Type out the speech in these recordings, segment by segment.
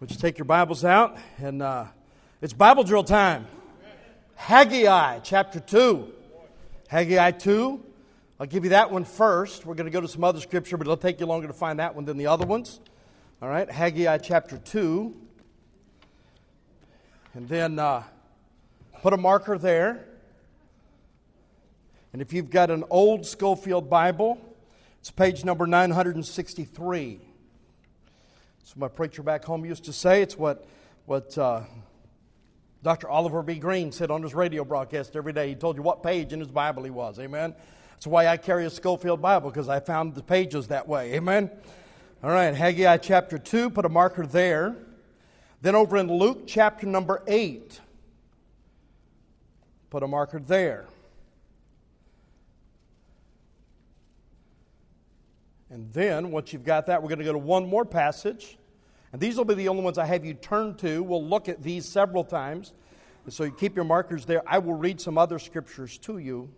Would you take your Bibles out? And uh, it's Bible drill time. Haggai chapter 2. Haggai 2. I'll give you that one first. We're going to go to some other scripture, but it'll take you longer to find that one than the other ones. All right, Haggai chapter 2. And then uh, put a marker there. And if you've got an old Scofield Bible, it's page number 963. What my preacher back home used to say. It's what, what uh, Dr. Oliver B. Greene said on his radio broadcast every day. He told you what page in his Bible he was. Amen. That's why I carry a Scofield Bible, because I found the pages that way. Amen. All right, Haggai chapter 2, put a marker there. Then over in Luke chapter number 8, put a marker there. And then, once you've got that, we're going to go to one more passage. And these will be the only ones I have you turn to. We'll look at these several times. And so you keep your markers there. I will read some other scriptures to you.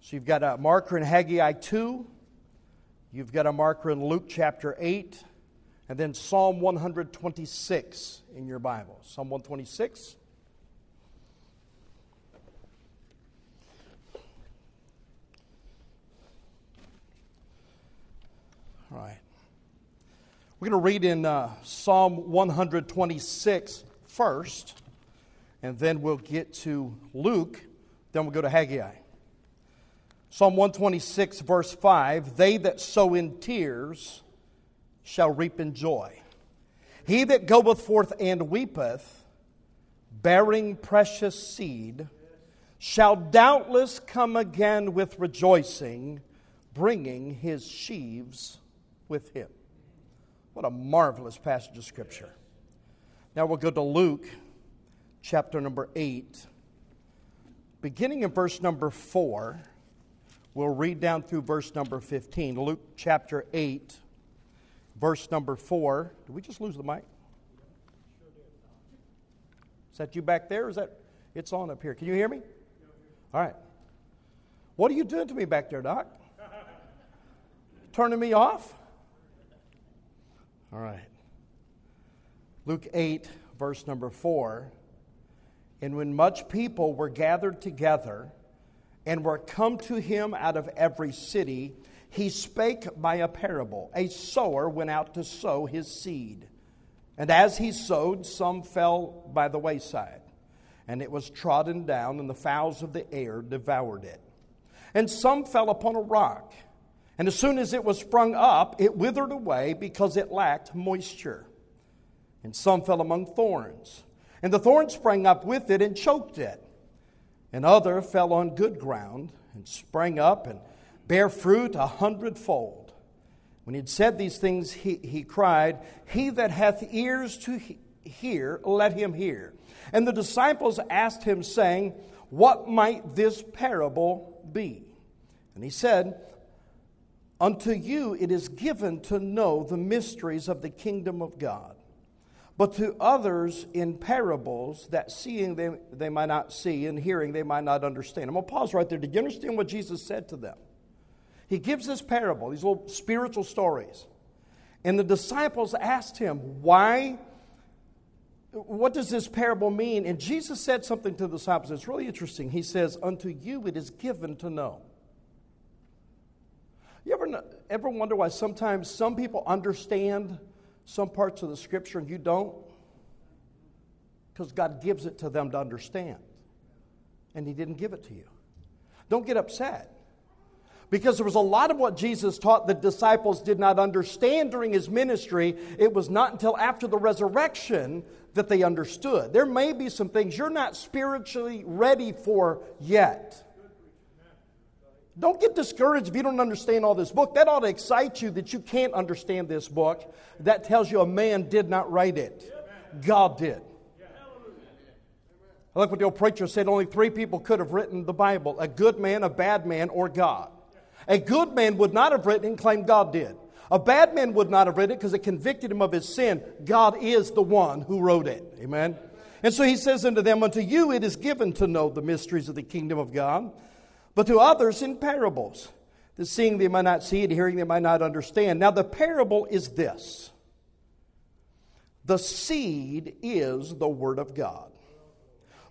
So you've got a marker in Haggai 2, you've got a marker in Luke chapter 8, and then Psalm 126 in your Bible. Psalm 126. All right. We're going to read in uh, Psalm 126 first, and then we'll get to Luke, then we'll go to Haggai. Psalm 126, verse 5 They that sow in tears shall reap in joy. He that goeth forth and weepeth, bearing precious seed, shall doubtless come again with rejoicing, bringing his sheaves with him. What a marvelous passage of Scripture. Now we'll go to Luke chapter number 8. Beginning in verse number 4, we'll read down through verse number 15. Luke chapter 8, verse number 4. Did we just lose the mic? Is that you back there? Is that it's on up here? Can you hear me? All right. What are you doing to me back there, Doc? Turning me off? All right. Luke 8, verse number 4. And when much people were gathered together and were come to him out of every city, he spake by a parable. A sower went out to sow his seed. And as he sowed, some fell by the wayside, and it was trodden down, and the fowls of the air devoured it. And some fell upon a rock and as soon as it was sprung up, it withered away because it lacked moisture. And some fell among thorns. And the thorns sprang up with it and choked it. And other fell on good ground and sprang up and bare fruit a hundredfold. When he had said these things, he, he cried, He that hath ears to he- hear, let him hear. And the disciples asked him, saying, What might this parable be? And he said, Unto you it is given to know the mysteries of the kingdom of God. But to others in parables, that seeing they, they might not see, and hearing they might not understand. I'm going to pause right there. Did you understand what Jesus said to them? He gives this parable, these little spiritual stories. And the disciples asked him, Why? What does this parable mean? And Jesus said something to the disciples. It's really interesting. He says, Unto you it is given to know. You ever, ever wonder why sometimes some people understand some parts of the scripture and you don't? Because God gives it to them to understand. And He didn't give it to you. Don't get upset. Because there was a lot of what Jesus taught the disciples did not understand during his ministry. It was not until after the resurrection that they understood. There may be some things you're not spiritually ready for yet. Don't get discouraged if you don't understand all this book. That ought to excite you that you can't understand this book. That tells you a man did not write it, God did. I like what the old preacher said only three people could have written the Bible a good man, a bad man, or God. A good man would not have written and claimed God did. A bad man would not have written it because it convicted him of his sin. God is the one who wrote it. Amen. And so he says unto them, Unto you it is given to know the mysteries of the kingdom of God but to others in parables, that seeing they might not see and hearing they might not understand. Now, the parable is this The seed is the Word of God.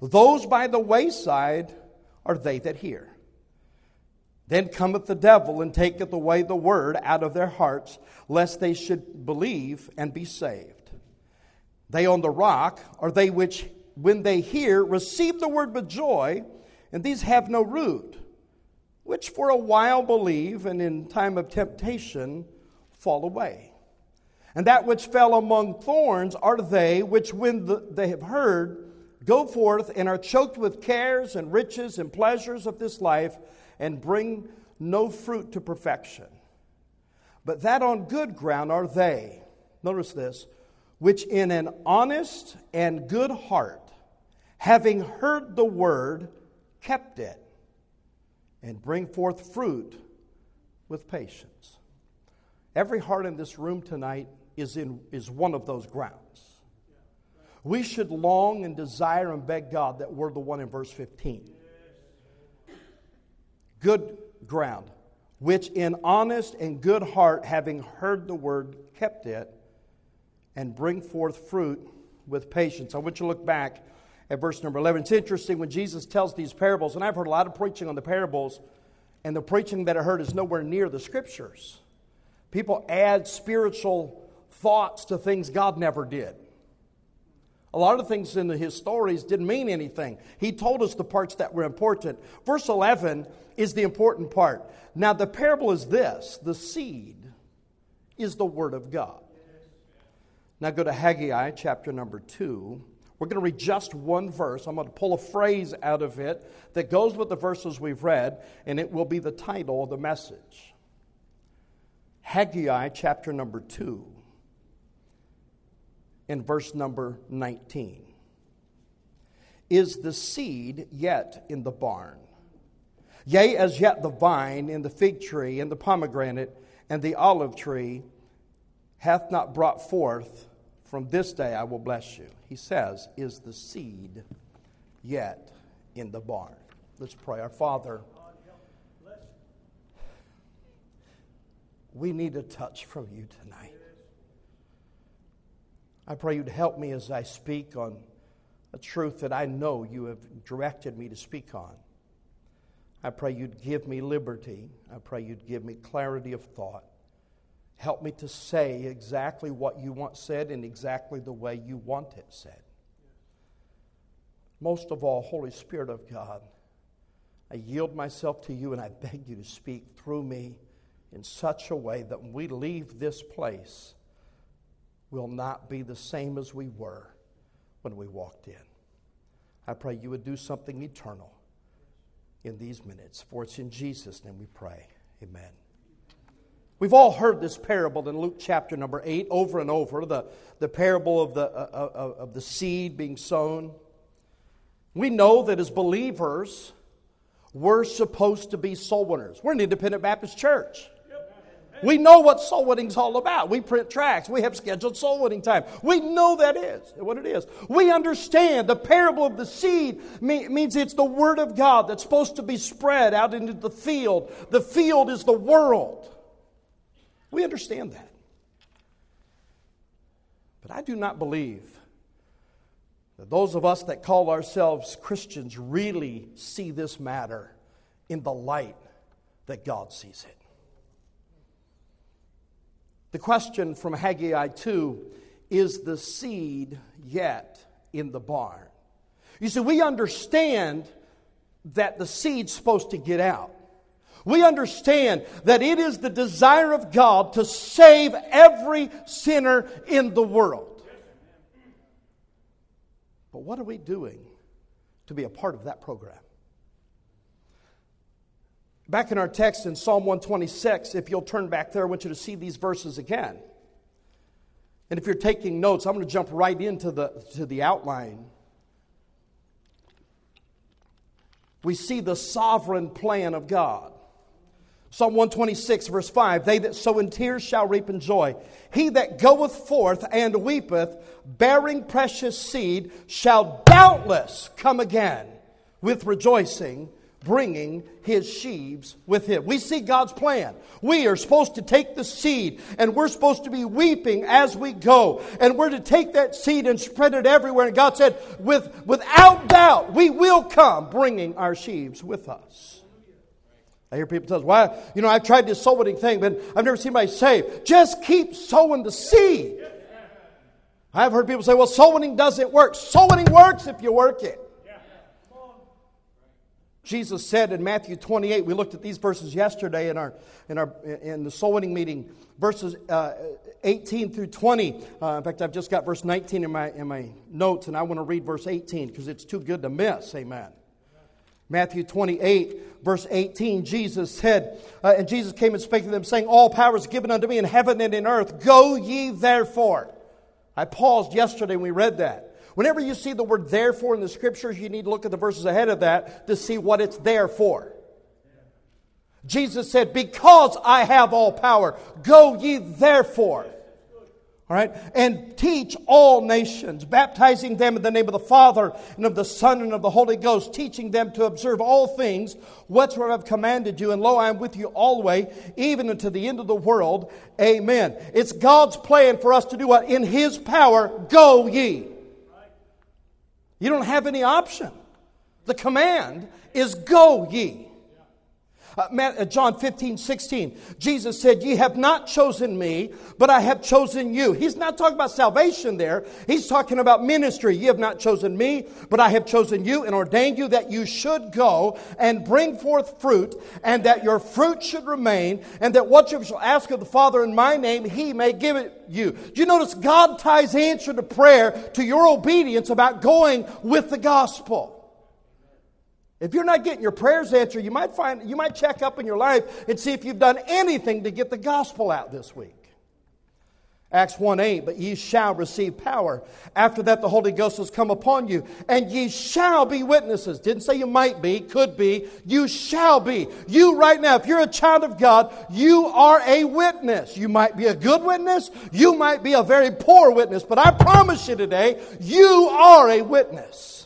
Those by the wayside are they that hear. Then cometh the devil and taketh away the word out of their hearts, lest they should believe and be saved. They on the rock are they which, when they hear, receive the word with joy, and these have no root, which for a while believe, and in time of temptation fall away. And that which fell among thorns are they which, when the, they have heard, go forth and are choked with cares and riches and pleasures of this life and bring no fruit to perfection. But that on good ground are they, notice this, which in an honest and good heart, having heard the word, kept it, and bring forth fruit with patience. Every heart in this room tonight is, in, is one of those grounds. We should long and desire and beg God that we're the one in verse 15 good ground, which in honest and good heart, having heard the word, kept it, and bring forth fruit with patience. I want you to look back at verse number 11. It's interesting when Jesus tells these parables, and I've heard a lot of preaching on the parables, and the preaching that I heard is nowhere near the scriptures. People add spiritual thoughts to things God never did. A lot of things in his stories didn't mean anything. He told us the parts that were important. Verse 11 is the important part. Now, the parable is this the seed is the word of God. Now, go to Haggai chapter number 2. We're going to read just one verse. I'm going to pull a phrase out of it that goes with the verses we've read, and it will be the title of the message. Haggai chapter number 2 in verse number 19. Is the seed yet in the barn? Yea, as yet the vine and the fig tree and the pomegranate and the olive tree hath not brought forth, from this day I will bless you. He says, Is the seed yet in the barn? Let's pray. Our Father, we need a touch from you tonight. I pray you'd help me as I speak on a truth that I know you have directed me to speak on. I pray you'd give me liberty. I pray you'd give me clarity of thought. Help me to say exactly what you want said in exactly the way you want it said. Most of all, Holy Spirit of God, I yield myself to you and I beg you to speak through me in such a way that when we leave this place, we'll not be the same as we were when we walked in. I pray you would do something eternal in these minutes. For it's in Jesus' name we pray. Amen. We've all heard this parable in Luke chapter number 8 over and over the, the parable of the, uh, uh, uh of the seed being sown. We know that as believers, we're supposed to be soul winners. We're an independent Baptist church. We know what soul winning is all about. We print tracts. We have scheduled soul winning time. We know that is what it is. We understand the parable of the seed means it's the word of God that's supposed to be spread out into the field. The field is the world. We understand that. But I do not believe that those of us that call ourselves Christians really see this matter in the light that God sees it. The question from Haggai 2 is the seed yet in the barn? You see, we understand that the seed's supposed to get out. We understand that it is the desire of God to save every sinner in the world. But what are we doing to be a part of that program? Back in our text in Psalm 126, if you'll turn back there, I want you to see these verses again. And if you're taking notes, I'm going to jump right into the, to the outline. We see the sovereign plan of God. Psalm 126, verse 5 They that sow in tears shall reap in joy. He that goeth forth and weepeth, bearing precious seed, shall doubtless come again with rejoicing bringing his sheaves with him. We see God's plan. We are supposed to take the seed and we're supposed to be weeping as we go. And we're to take that seed and spread it everywhere. And God said, with, without doubt, we will come bringing our sheaves with us. I hear people tell us, why, you know, I've tried this soul winning thing, but I've never seen anybody save. Just keep sowing the seed. I've heard people say, well, soul winning doesn't work. Soul winning works if you work it. Jesus said in Matthew 28, we looked at these verses yesterday in, our, in, our, in the soul winning meeting, verses uh, 18 through 20. Uh, in fact, I've just got verse 19 in my, in my notes, and I want to read verse 18 because it's too good to miss. Amen. Matthew 28, verse 18, Jesus said, uh, And Jesus came and spake to them, saying, All power is given unto me in heaven and in earth. Go ye therefore. I paused yesterday when we read that. Whenever you see the word therefore in the scriptures, you need to look at the verses ahead of that to see what it's there for. Jesus said, Because I have all power, go ye therefore. All right? And teach all nations, baptizing them in the name of the Father and of the Son and of the Holy Ghost, teaching them to observe all things whatsoever I've commanded you. And lo, I am with you always, even unto the end of the world. Amen. It's God's plan for us to do what? In His power, go ye. You don't have any option. The command is go ye. Uh, uh, John 15, 16, Jesus said, Ye have not chosen me, but I have chosen you. He's not talking about salvation there. He's talking about ministry. Ye have not chosen me, but I have chosen you and ordained you that you should go and bring forth fruit, and that your fruit should remain, and that what you shall ask of the Father in my name, he may give it you. Do you notice God ties answer to prayer to your obedience about going with the gospel? If you're not getting your prayers answered, you might find you might check up in your life and see if you've done anything to get the gospel out this week. Acts 1 8, but ye shall receive power. After that, the Holy Ghost has come upon you, and ye shall be witnesses. Didn't say you might be, could be. You shall be. You, right now, if you're a child of God, you are a witness. You might be a good witness, you might be a very poor witness, but I promise you today, you are a witness.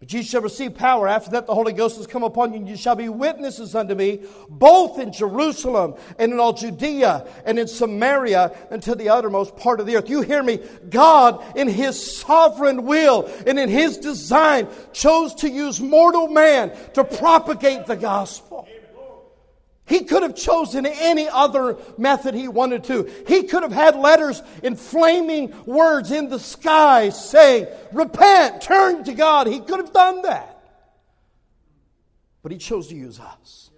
But ye shall receive power. After that, the Holy Ghost has come upon you, and you shall be witnesses unto me, both in Jerusalem and in all Judea and in Samaria and to the uttermost part of the earth. You hear me? God, in His sovereign will and in His design, chose to use mortal man to propagate the gospel. He could have chosen any other method he wanted to. He could have had letters in flaming words in the sky saying, Repent, turn to God. He could have done that. But he chose to use us.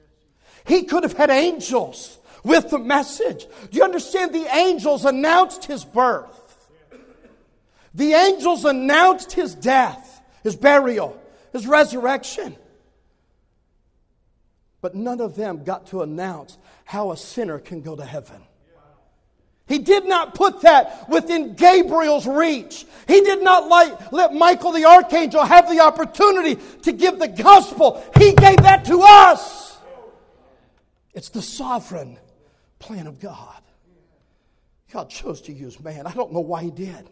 He could have had angels with the message. Do you understand? The angels announced his birth, the angels announced his death, his burial, his resurrection. But none of them got to announce how a sinner can go to heaven. He did not put that within Gabriel's reach. He did not like, let Michael the archangel have the opportunity to give the gospel. He gave that to us. It's the sovereign plan of God. God chose to use man. I don't know why he did.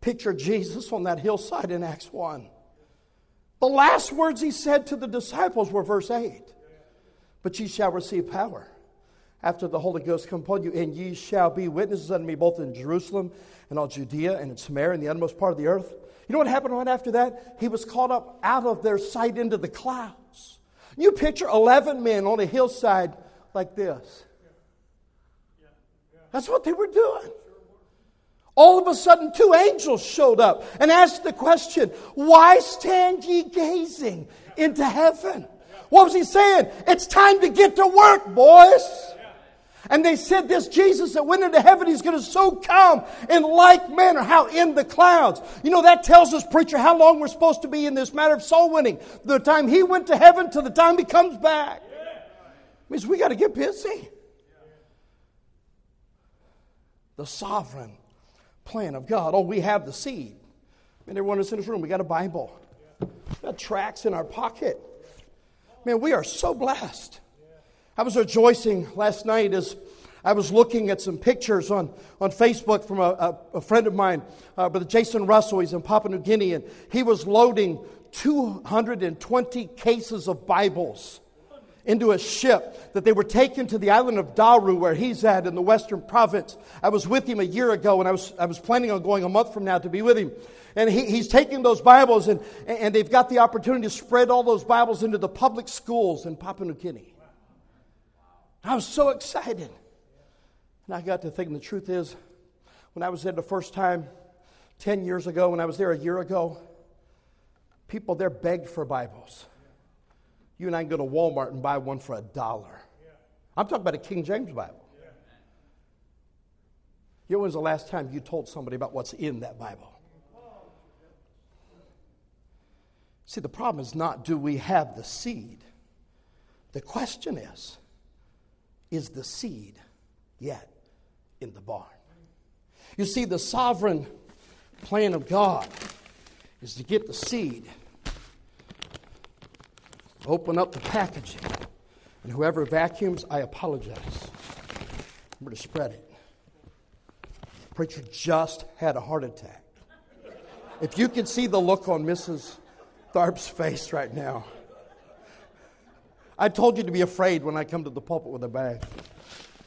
Picture Jesus on that hillside in Acts 1. The last words he said to the disciples were verse 8 But ye shall receive power after the Holy Ghost come upon you, and ye shall be witnesses unto me both in Jerusalem and all Judea and in Samaria and the uttermost part of the earth. You know what happened right after that? He was caught up out of their sight into the clouds. You picture 11 men on a hillside like this. That's what they were doing. All of a sudden, two angels showed up and asked the question, Why stand ye gazing into heaven? What was he saying? It's time to get to work, boys. And they said, This Jesus that went into heaven, he's going to so come in like manner. How? In the clouds. You know, that tells us, preacher, how long we're supposed to be in this matter of soul winning. The time he went to heaven to the time he comes back. Means we got to get busy. The sovereign plan of God. Oh, we have the seed. And everyone that's in this room, we got a Bible. We got tracts in our pocket. Man, we are so blessed. I was rejoicing last night as I was looking at some pictures on, on Facebook from a, a, a friend of mine, uh, Brother Jason Russell. He's in Papua New Guinea, and he was loading 220 cases of Bibles into a ship that they were taken to the island of Daru, where he's at in the western province. I was with him a year ago, and I was, I was planning on going a month from now to be with him. And he, he's taking those Bibles, and, and they've got the opportunity to spread all those Bibles into the public schools in Papua New Guinea. I was so excited. And I got to thinking the truth is, when I was there the first time 10 years ago, when I was there a year ago, people there begged for Bibles. You and I can go to Walmart and buy one for a dollar. I'm talking about a King James Bible. You know, when was the last time you told somebody about what's in that Bible? See, the problem is not do we have the seed? The question is, is the seed yet in the barn? You see, the sovereign plan of God is to get the seed Open up the packaging. And whoever vacuums, I apologize. Remember to spread it. Preacher just had a heart attack. If you could see the look on Mrs. Tharp's face right now, I told you to be afraid when I come to the pulpit with a bag.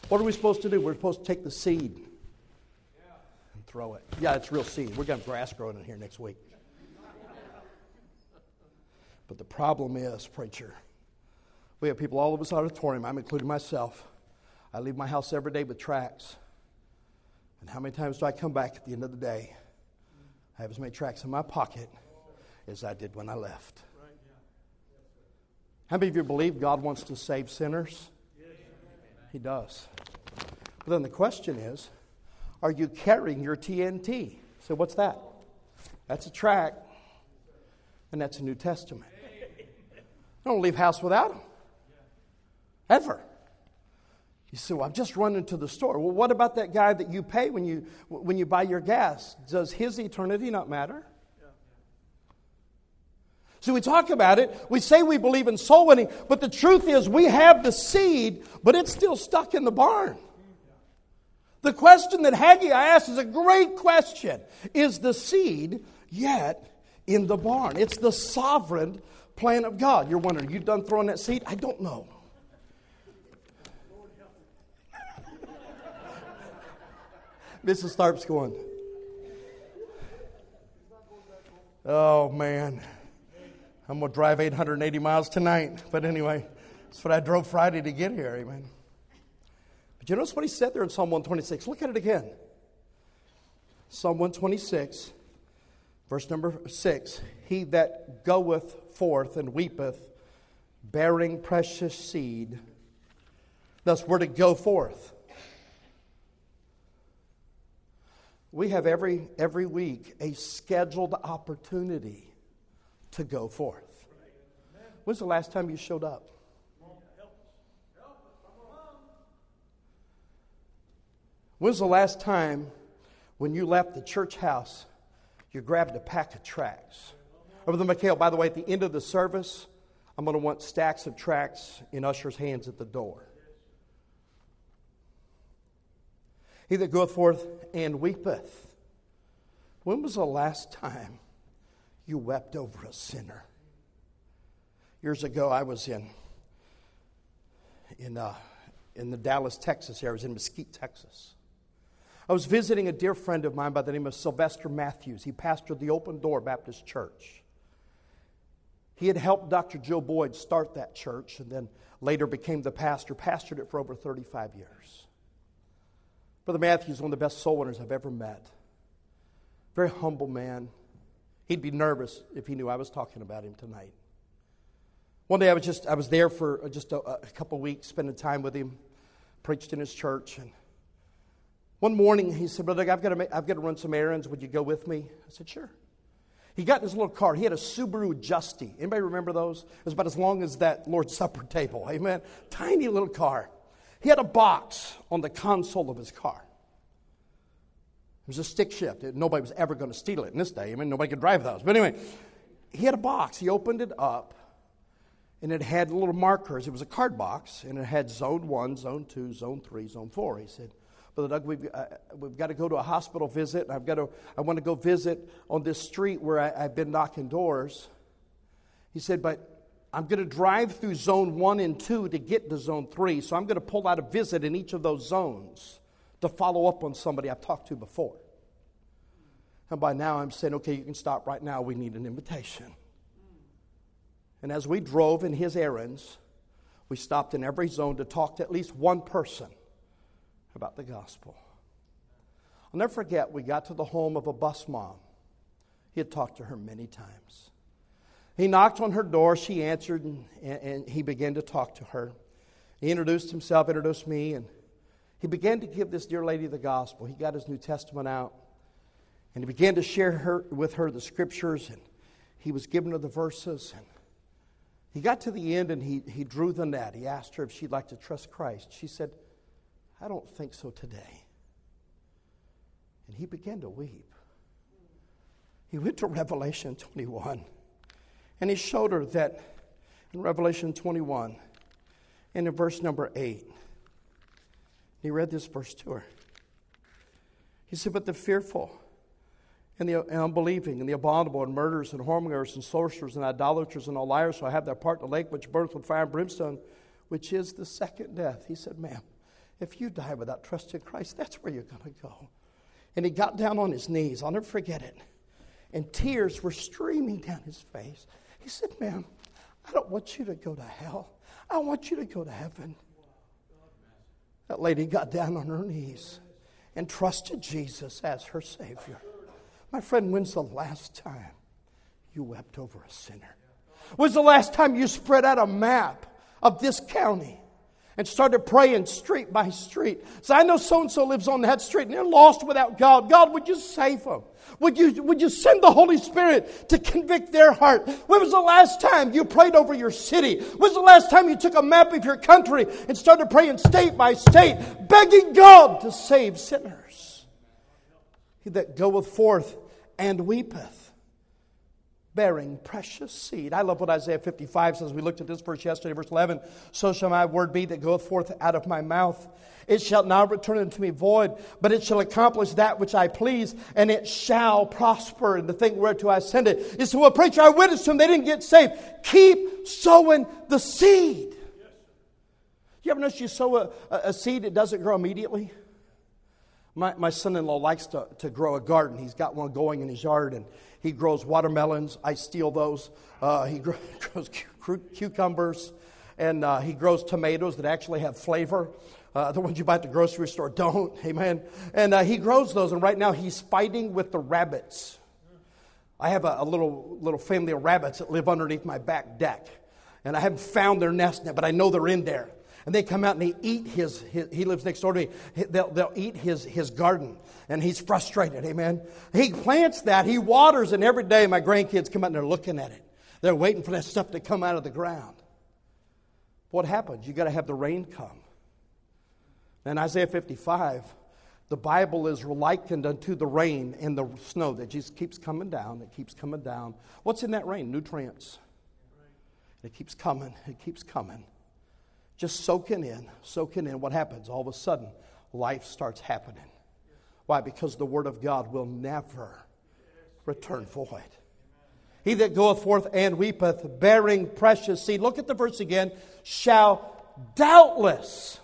What are we supposed to do? We're supposed to take the seed and throw it. Yeah, it's real seed. We're going to have grass growing in here next week. But the problem is, preacher, we have people all over this auditorium, I'm including myself. I leave my house every day with tracts. And how many times do I come back at the end of the day? I have as many tracts in my pocket as I did when I left. How many of you believe God wants to save sinners? He does. But then the question is are you carrying your TNT? So, what's that? That's a tract, and that's a New Testament. Don't leave house without them. Ever. You say, well, I've just run into the store. Well, what about that guy that you pay when you, when you buy your gas? Does his eternity not matter? So we talk about it. We say we believe in soul winning, but the truth is we have the seed, but it's still stuck in the barn. The question that Haggai asks is a great question. Is the seed yet in the barn? It's the sovereign plan of God. You're wondering, you done throwing that seed? I don't know. Mrs. Tharp's going, oh man, I'm going to drive 880 miles tonight. But anyway, that's what I drove Friday to get here. Amen. But you notice what he said there in Psalm 126? Look at it again. Psalm 126, verse number 6 He that goeth forth and weepeth, bearing precious seed. Thus, we're to go forth. We have every, every week a scheduled opportunity to go forth. When's the last time you showed up? When's the last time when you left the church house, you grabbed a pack of tracts? Brother McHale, by the way, at the end of the service, I'm going to want stacks of tracts in usher's hands at the door. He that goeth forth and weepeth. When was the last time you wept over a sinner? Years ago, I was in in uh, in the Dallas, Texas area. I was in Mesquite, Texas. I was visiting a dear friend of mine by the name of Sylvester Matthews. He pastored the Open Door Baptist Church. He had helped Dr. Joe Boyd start that church and then later became the pastor, pastored it for over 35 years. Brother Matthew is one of the best soul winners I've ever met. Very humble man. He'd be nervous if he knew I was talking about him tonight. One day I was just I was there for just a, a couple weeks, spending time with him, preached in his church, and one morning he said, "Brother, I've got to make, I've got to run some errands. Would you go with me?" I said, "Sure." He got in his little car. He had a Subaru Justy. Anybody remember those? It was about as long as that Lord's Supper table. Amen. Tiny little car. He had a box on the console of his car. It was a stick shift. Nobody was ever going to steal it in this day. I mean, nobody could drive those. But anyway, he had a box. He opened it up, and it had little markers. It was a card box, and it had zone one, zone two, zone three, zone four. He said, Brother Doug, we've, uh, we've got to go to a hospital visit. I've got to, I want to go visit on this street where I, have been knocking doors. He said, But I'm going to drive through zone one and two to get to zone three. So I'm going to pull out a visit in each of those zones to follow up on somebody I've talked to before. And by now I'm saying, okay, you can stop right now. We need an invitation. And as we drove in his errands, we stopped in every zone to talk to at least one person about the gospel. I'll never forget, we got to the home of a bus mom. He had talked to her many times. He knocked on her door. She answered, and, and, he began to talk to her. He introduced himself, introduced me, and he began to give this dear lady the gospel. He got his New Testament out, and he began to share her, with her the scriptures, and he was giving her the verses. And he got to the end, and he, he drew the net. He asked her if she'd like to trust Christ. She said, I don't think so today. And he began to weep. He went to Revelation 21. And he showed her that in Revelation 21 and in verse number 8, he read this verse to her. He said, But the fearful and the unbelieving and the abominable and murderers and whoremongers and sorcerers and idolaters and all liars shall have their part in the lake which burns with fire and brimstone, which is the second death. He said, Ma'am, if you die without trusting Christ, that's where you're going to go. And he got down on his knees. I'll never forget it. And tears were streaming down his face. He said, Ma'am, I don't want you to go to hell. I want you to go to heaven. That lady got down on her knees and trusted Jesus as her Savior. My friend, when's the last time you wept over a sinner? When's the last time you spread out a map of this county and started praying street by street? So I know so and so lives on that street and they're lost without God. God, would you save them? Would you, would you send the Holy Spirit to convict their heart? When was the last time you prayed over your city? When was the last time you took a map of your country and started praying state by state, begging God to save sinners? He that goeth forth and weepeth bearing precious seed. I love what Isaiah 55 says. We looked at this verse yesterday, verse 11. So shall my word be that goeth forth out of my mouth. It shall not return unto me void, but it shall accomplish that which I please, and it shall prosper in the thing whereto I send it. You say, well, preacher, I witnessed them. They didn't get saved. Keep sowing the seed. You ever notice you sow a, a seed, it doesn't grow immediately? My, my son in law likes to, to grow a garden. He's got one going in his yard, and he grows watermelons. I steal those. Uh, he grows cucumbers, and uh, he grows tomatoes that actually have flavor. Uh, the ones you buy at the grocery store don't. Amen. And uh, he grows those, and right now he's fighting with the rabbits. I have a, a, little, little family of rabbits that live underneath my back deck. And I haven't found their nest yet, but I know they're in there. And they come out and they eat his, his he lives next door to me. They'll, they'll eat his, his garden. And he's frustrated, amen. He plants that, he waters, and every day my grandkids come out and they're looking at it. They're waiting for that stuff to come out of the ground. What happens? You got to have the rain come. In Isaiah 55, the Bible is likened unto the rain and the snow that just keeps coming down. It keeps coming down. What's in that rain? Nutrients. It keeps coming. It keeps coming. Just soaking in, soaking in. What happens? All of a sudden, life starts happening. Why? Because the Word of God will never return void. He that goeth forth and weepeth, bearing precious seed. Look at the verse again. Shall doubtless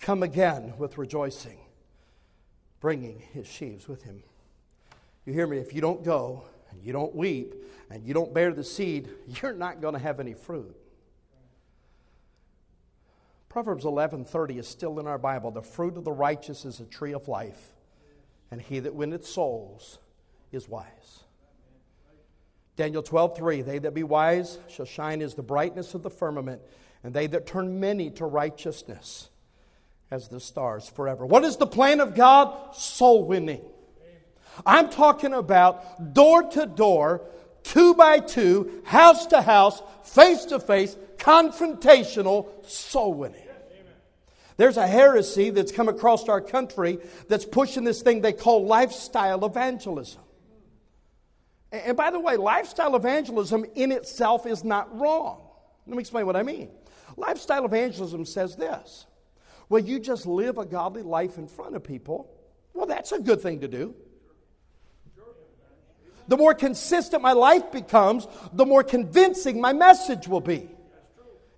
come again with rejoicing, bringing his sheaves with him. You hear me? If you don't go and you don't weep and you don't bear the seed, you're not going to have any fruit. Proverbs 11:30 is still in our Bible. The fruit of the righteous is a tree of life, and he that winneth souls is wise. Daniel 12:3 They that be wise shall shine as the brightness of the firmament, and they that turn many to righteousness as the stars forever. What is the plan of God? Soul winning. I'm talking about door to door, two by two, house to house, face to face, confrontational soul winning. There's a heresy that's come across our country that's pushing this thing they call lifestyle evangelism. And by the way, lifestyle evangelism in itself is not wrong. Let me explain what I mean. Lifestyle evangelism says this well, you just live a godly life in front of people. Well, that's a good thing to do. The more consistent my life becomes, the more convincing my message will be.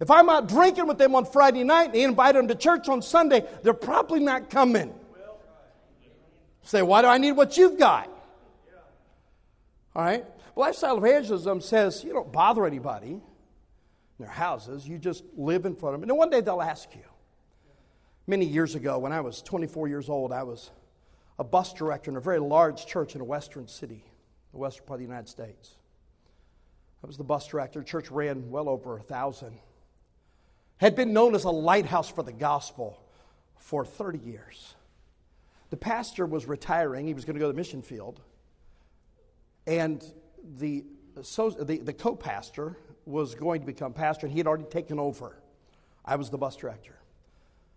If I'm out drinking with them on Friday night and they invite them to church on Sunday, they're probably not coming. Say, why do I need what you've got? All right? Lifestyle evangelism says you don't bother anybody in their houses, you just live in front of them. And one day they'll ask you. Many years ago, when I was 24 years old, I was a bus director in a very large church in a western city, the western part of the United States. I was the bus director. Church ran well over a thousand. Had been known as a lighthouse for the gospel for 30 years. The pastor was retiring. He was going to go to the mission field. And the, so, the, the co pastor was going to become pastor, and he had already taken over. I was the bus director.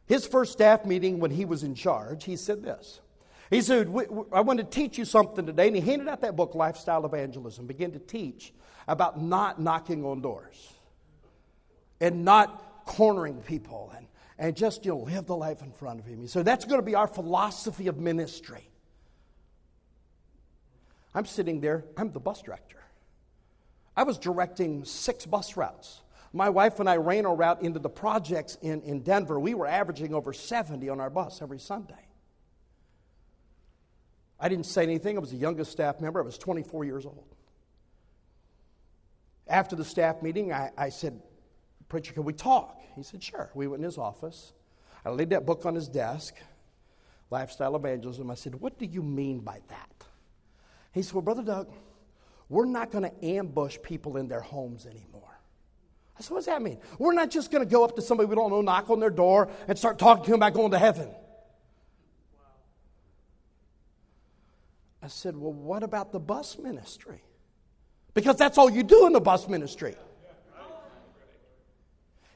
His first staff meeting when he was in charge, he said this. He said, I want to teach you something today. And he handed out that book, Lifestyle Evangelism, began to teach about not knocking on doors and not cornering people and, and just, you know, live the life in front of him. He said, that's going to be our philosophy of ministry. I'm sitting there, I'm the bus director. I was directing six bus routes. My wife and I ran a route into the projects in, in Denver. We were averaging over 70 on our bus every Sunday. I didn't say anything. I was the youngest staff member. I was 24 years old. After the staff meeting, I, I said, Preacher, can we talk? He said, Sure. We went in his office. I laid that book on his desk, Lifestyle Evangelism. I said, What do you mean by that? He said, Well, Brother Doug, we're not going to ambush people in their homes anymore. I said, What does that mean? We're not just going to go up to somebody we don't know, knock on their door, and start talking to them about going to heaven. I said, Well, what about the bus ministry? Because that's all you do in the bus ministry.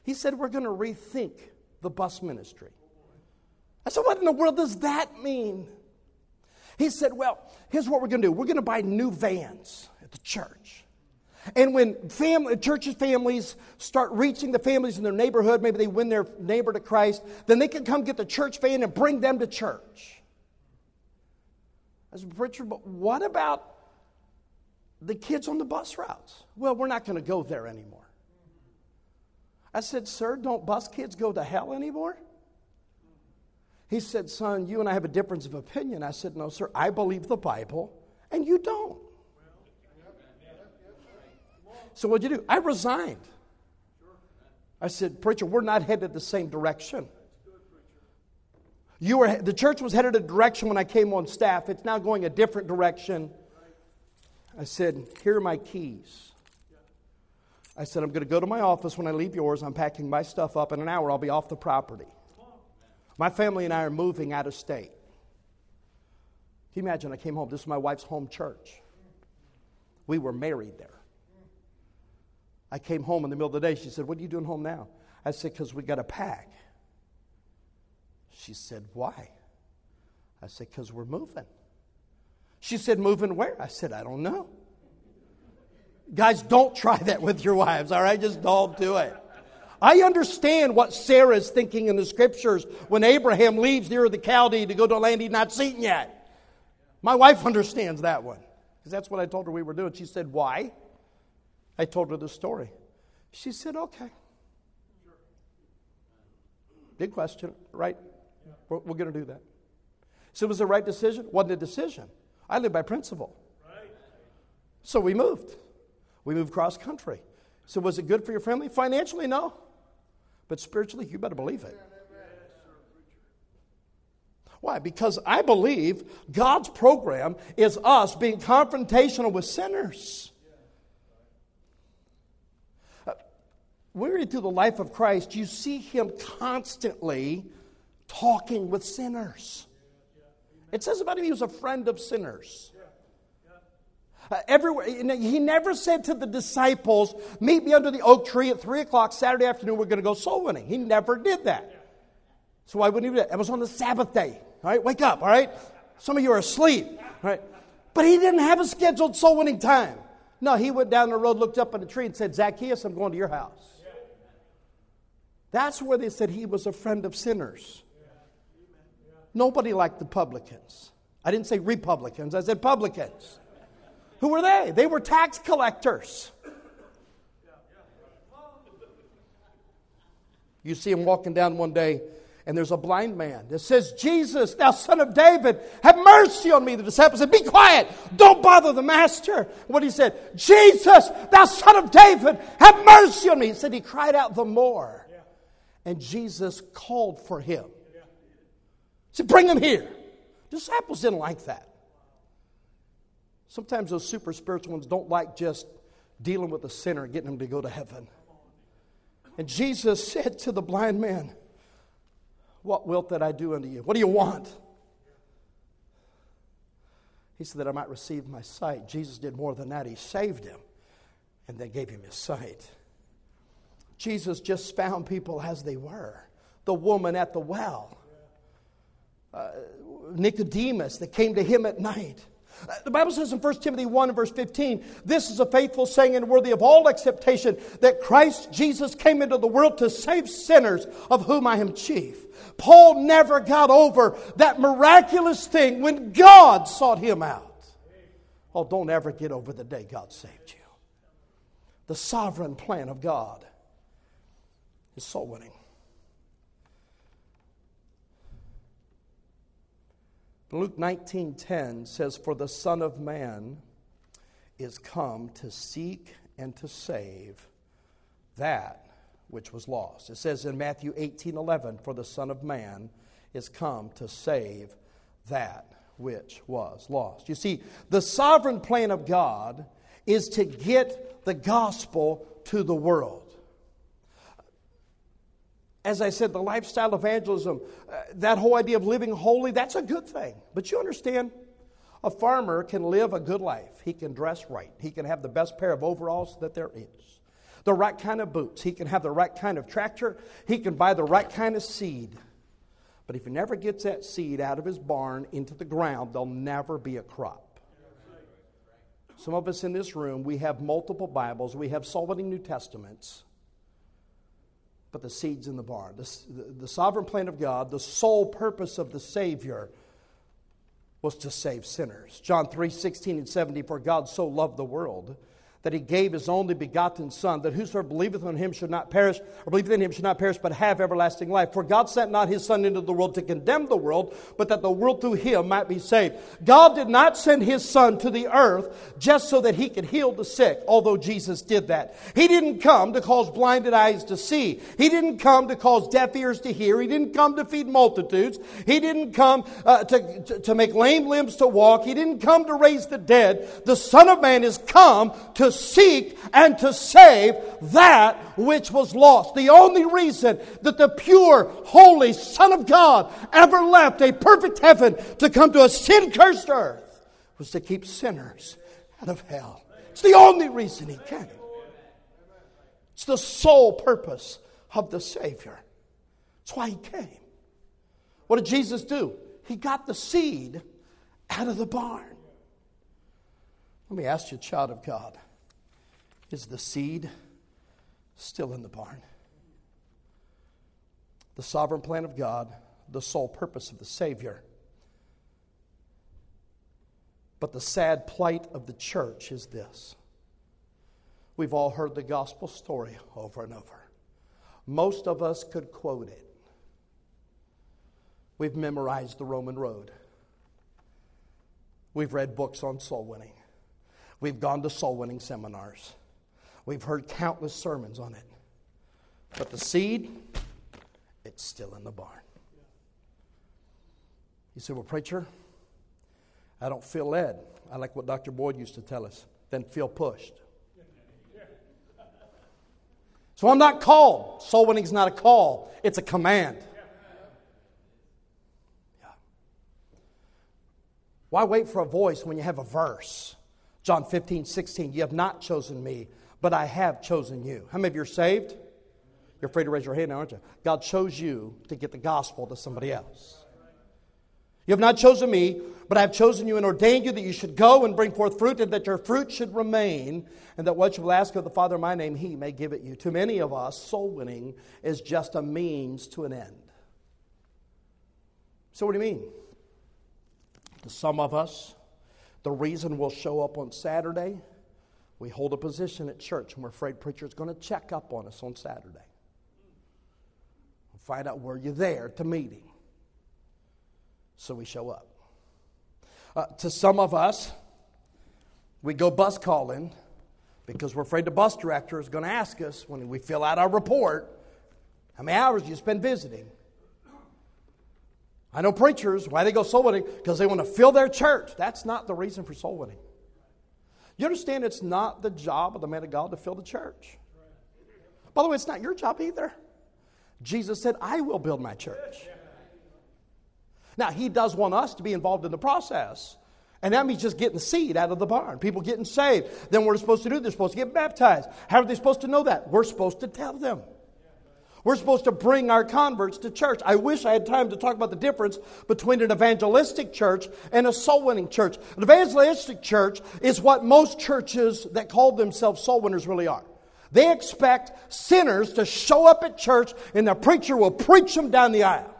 He said, We're going to rethink the bus ministry. I said, What in the world does that mean? He said, Well, here's what we're going to do we're going to buy new vans at the church. And when family, churches families start reaching the families in their neighborhood, maybe they win their neighbor to Christ, then they can come get the church van and bring them to church. Said, Richard, but what about the kids on the bus routes? Well, we're not going to go there anymore. I said, Sir, don't bus kids go to hell anymore? He said, Son, you and I have a difference of opinion. I said, No, sir, I believe the Bible, and you don't. So what'd you do? I resigned. I said, Preacher, we're not headed the same direction. You were, the church was headed a direction when I came on staff. It's now going a different direction. I said, Here are my keys. I said, I'm going to go to my office when I leave yours. I'm packing my stuff up. In an hour, I'll be off the property. My family and I are moving out of state. Can you imagine? I came home. This is my wife's home church. We were married there. I came home in the middle of the day. She said, What are you doing home now? I said, Because we got to pack. She said, Why? I said, Because we're moving. She said, Moving where? I said, I don't know. Guys, don't try that with your wives, all right? Just don't do it. I understand what Sarah is thinking in the scriptures when Abraham leaves near the Chaldee to go to a land he'd not seen yet. My wife understands that one because that's what I told her we were doing. She said, Why? I told her the story. She said, Okay. Big question, right? We're, we're going to do that. So it was the right decision? Wasn't a decision. I live by principle. So we moved. We moved cross country. So was it good for your family? Financially, no. But spiritually, you better believe it. Why? Because I believe God's program is us being confrontational with sinners. Uh, when we read through the life of Christ, you see him constantly talking with sinners. It says about him he was a friend of sinners. Uh, everywhere. He never said to the disciples, Meet me under the oak tree at 3 o'clock Saturday afternoon, we're going to go soul winning. He never did that. So why wouldn't he do that? It was on the Sabbath day. All right, wake up, all right? Some of you are asleep, all right? But he didn't have a scheduled soul winning time. No, he went down the road, looked up at a tree, and said, Zacchaeus, I'm going to your house. That's where they said he was a friend of sinners. Nobody liked the publicans. I didn't say Republicans, I said publicans. Who were they? They were tax collectors. You see him walking down one day, and there's a blind man that says, Jesus, thou son of David, have mercy on me. The disciples said, Be quiet, don't bother the master. What he said, Jesus, thou son of David, have mercy on me. He said, He cried out the more. And Jesus called for him. Said, Bring him here. Disciples didn't like that. Sometimes those super spiritual ones don't like just dealing with a sinner, getting them to go to heaven. And Jesus said to the blind man, What wilt that I do unto you? What do you want? He said that I might receive my sight. Jesus did more than that. He saved him and then gave him his sight. Jesus just found people as they were. The woman at the well, uh, Nicodemus that came to him at night. The Bible says in 1 Timothy 1 and verse 15, this is a faithful saying and worthy of all acceptation that Christ Jesus came into the world to save sinners, of whom I am chief. Paul never got over that miraculous thing when God sought him out. Oh, don't ever get over the day God saved you. The sovereign plan of God is soul winning. Luke 19:10 says for the son of man is come to seek and to save that which was lost. It says in Matthew 18:11 for the son of man is come to save that which was lost. You see, the sovereign plan of God is to get the gospel to the world as I said, the lifestyle evangelism, uh, that whole idea of living holy, that's a good thing. But you understand, a farmer can live a good life. He can dress right. He can have the best pair of overalls that there is, the right kind of boots. He can have the right kind of tractor. He can buy the right kind of seed. But if he never gets that seed out of his barn into the ground, there'll never be a crop. Some of us in this room, we have multiple Bibles, we have so many New Testaments but the seeds in the barn. The, the, the, sovereign plan of God, the sole purpose of the Savior was to save sinners. John 3 16 and 70, for God so loved the world that he gave his only begotten Son, that whosoever believeth on him should not perish, or believeth in him should not perish, but have everlasting life. For God sent not his Son into the world to condemn the world, but that the world through him might be saved. God did not send his Son to the earth just so that he could heal the sick, although Jesus did that. He didn't come to cause blinded eyes to see. He didn't come to cause deaf ears to hear. He didn't come to feed multitudes. He didn't come uh, to, to, to make lame limbs to walk. He didn't come to raise the dead. The Son of Man is come to seek and to save that which was lost. The only reason that the pure, holy Son of God ever left a perfect heaven to come to a sin cursed earth was to keep sinners out of hell. It's the only reason he came. It's the sole purpose of the Savior. That's why he came. What did Jesus do? He got the seed out of the barn. Let me ask you, child of God. Is the seed still in the barn? The sovereign plan of God, the sole purpose of the Savior. But the sad plight of the church is this. We've all heard the gospel story over and over. Most of us could quote it. We've memorized the Roman road. We've read books on soul winning. We've gone to soul winning seminars. We've heard countless sermons on it. But the seed, it's still in the barn. You say, Well, preacher, I don't feel led. I like what Dr. Boyd used to tell us. Then feel pushed. So I'm not called. Soul winning is not a call, it's a command. Why wait for a voice when you have a verse? John 15, 16. You have not chosen me, but I have chosen you. How many of you are saved? You're afraid to raise your hand now, aren't you? God chose you to get the gospel to somebody else. You have not chosen me, but I have chosen you and ordained you that you should go and bring forth fruit, and that your fruit should remain, and that what you will ask of the Father in my name, he may give it you. To many of us, soul winning is just a means to an end. So, what do you mean? To some of us, The reason we'll show up on Saturday, we hold a position at church and we're afraid preacher's going to check up on us on Saturday. Find out were you there at the meeting. So we show up. Uh, to some of us, we go bus calling because we're afraid the bus director is going to ask us when we fill out our report how many hours you spend visiting? I know preachers, why they go soul winning? Because they want to fill their church. That's not the reason for soul winning. You understand it's not the job of the man of God to fill the church. By the way, it's not your job either. Jesus said, I will build my church. Now, he does want us to be involved in the process. And that means just getting seed out of the barn, people getting saved. Then what are supposed to do? They're supposed to get baptized. How are they supposed to know that? We're supposed to tell them. We're supposed to bring our converts to church. I wish I had time to talk about the difference between an evangelistic church and a soul winning church. An evangelistic church is what most churches that call themselves soul winners really are. They expect sinners to show up at church and the preacher will preach them down the aisle.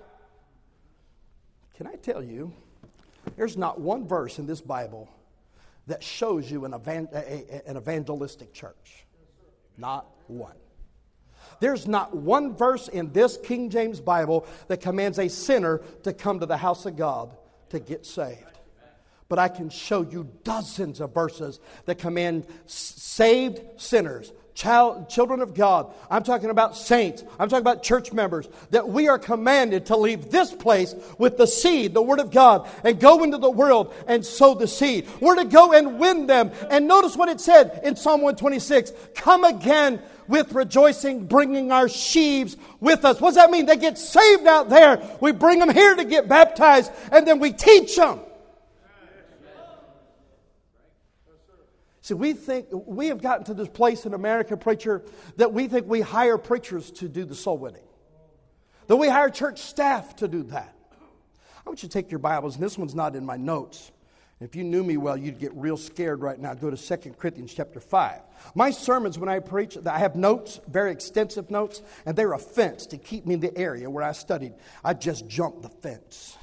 Can I tell you, there's not one verse in this Bible that shows you an, an evangelistic church. Not one. There's not one verse in this King James Bible that commands a sinner to come to the house of God to get saved. But I can show you dozens of verses that command saved sinners child, children of God. I'm talking about saints. I'm talking about church members. That we are commanded to leave this place with the seed, the Word of God, and go into the world and sow the seed. We're to go and win them. And notice what it said in Psalm 126 Come again with rejoicing, bringing our sheaves with us. What does that mean? They get saved out there. We bring them here to get baptized, and then we teach them. See, we think we have gotten to this place in America, preacher, that we think we hire preachers to do the soul winning. That we hire church staff to do that. I want you to take your Bibles, and this one's not in my notes. If you knew me well, you'd get real scared right now. Go to 2 Corinthians chapter 5. My sermons, when I preach, I have notes, very extensive notes, and they're a fence to keep me in the area where I studied. I just jumped the fence.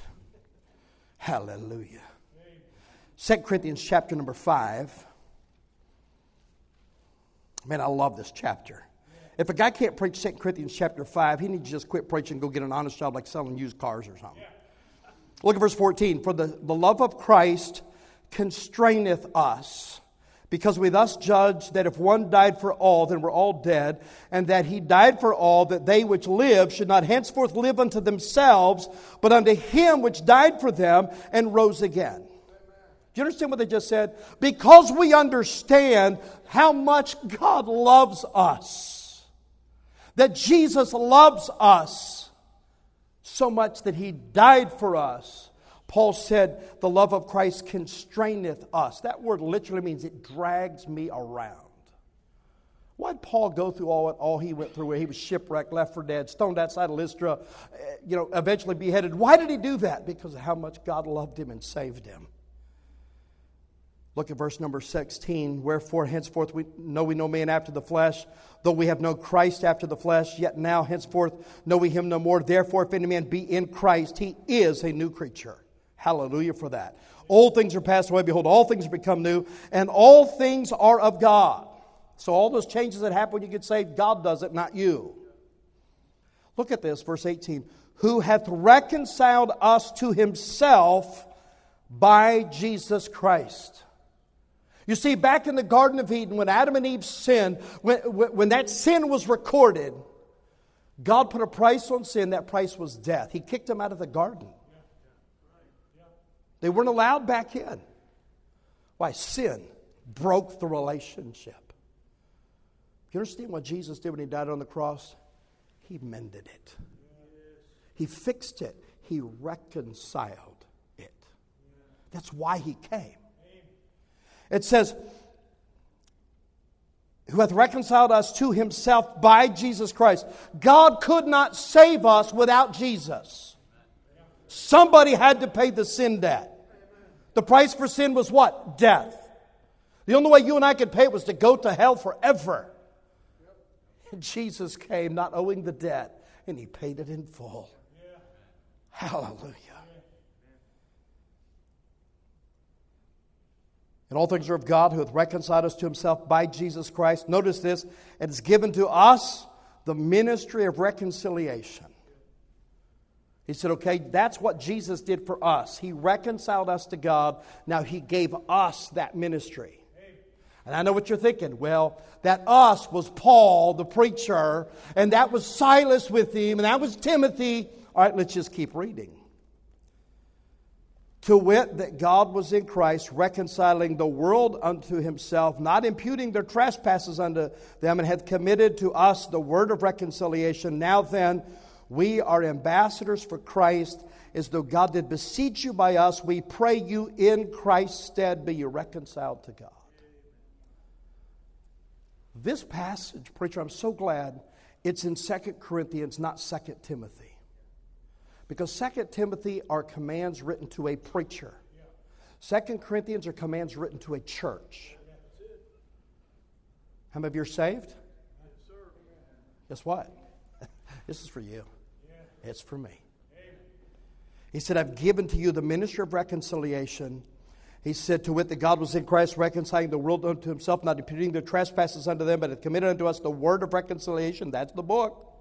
Hallelujah. 2 Corinthians chapter number 5. Man, I love this chapter. If a guy can't preach 2 Corinthians chapter 5, he needs to just quit preaching and go get an honest job like selling used cars or something. Look at verse 14. For the, the love of Christ constraineth us, because we thus judge that if one died for all, then we're all dead, and that he died for all, that they which live should not henceforth live unto themselves, but unto him which died for them and rose again. Do you understand what they just said? Because we understand how much God loves us, that Jesus loves us so much that he died for us. Paul said, The love of Christ constraineth us. That word literally means it drags me around. Why'd Paul go through all, all he went through where he was shipwrecked, left for dead, stoned outside of Lystra, eh, you know, eventually beheaded? Why did he do that? Because of how much God loved him and saved him. Look at verse number 16. Wherefore, henceforth, we know we no man after the flesh, though we have known Christ after the flesh, yet now, henceforth, know we him no more. Therefore, if any man be in Christ, he is a new creature. Hallelujah for that. Old things are passed away. Behold, all things become new, and all things are of God. So, all those changes that happen when you get saved, God does it, not you. Look at this, verse 18. Who hath reconciled us to himself by Jesus Christ you see, back in the Garden of Eden, when Adam and Eve sinned, when, when that sin was recorded, God put a price on sin. That price was death. He kicked them out of the garden. They weren't allowed back in. Why? Sin broke the relationship. You understand what Jesus did when he died on the cross? He mended it, he fixed it, he reconciled it. That's why he came. It says, who hath reconciled us to himself by Jesus Christ. God could not save us without Jesus. Somebody had to pay the sin debt. The price for sin was what? Death. The only way you and I could pay it was to go to hell forever. And Jesus came not owing the debt, and he paid it in full. Hallelujah. And all things are of God who hath reconciled us to himself by Jesus Christ. Notice this, and it's given to us the ministry of reconciliation. He said, okay, that's what Jesus did for us. He reconciled us to God. Now he gave us that ministry. And I know what you're thinking. Well, that us was Paul, the preacher, and that was Silas with him, and that was Timothy. All right, let's just keep reading. To wit, that God was in Christ, reconciling the world unto himself, not imputing their trespasses unto them, and hath committed to us the word of reconciliation. Now then, we are ambassadors for Christ, as though God did beseech you by us. We pray you in Christ's stead be you reconciled to God. This passage, preacher, I'm so glad it's in Second Corinthians, not Second Timothy. Because Second Timothy are commands written to a preacher. Second Corinthians are commands written to a church. How many of you are saved? Guess what? this is for you. It's for me. He said, I've given to you the ministry of reconciliation. He said, To wit, that God was in Christ reconciling the world unto himself, not imputing their trespasses unto them, but hath committed unto us the word of reconciliation. That's the book.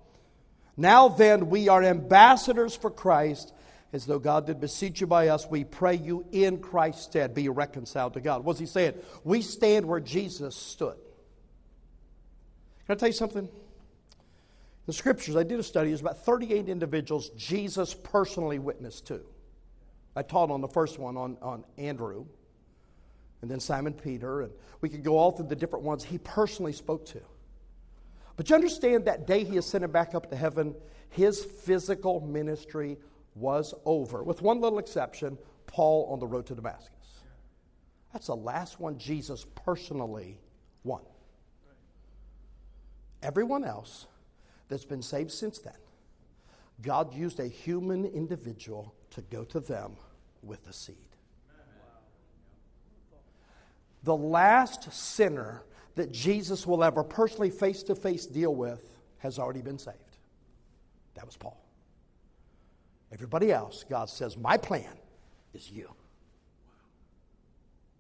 Now then, we are ambassadors for Christ, as though God did beseech you by us. We pray you in Christ's stead be reconciled to God. What's he saying? We stand where Jesus stood. Can I tell you something? the scriptures, I did a study, there's about 38 individuals Jesus personally witnessed to. I taught on the first one on, on Andrew, and then Simon Peter, and we could go all through the different ones he personally spoke to. But you understand that day he ascended back up to heaven, his physical ministry was over, with one little exception Paul on the road to Damascus. That's the last one Jesus personally won. Everyone else that's been saved since then, God used a human individual to go to them with the seed. The last sinner that Jesus will ever personally face to face deal with has already been saved. That was Paul. Everybody else, God says, My plan is you.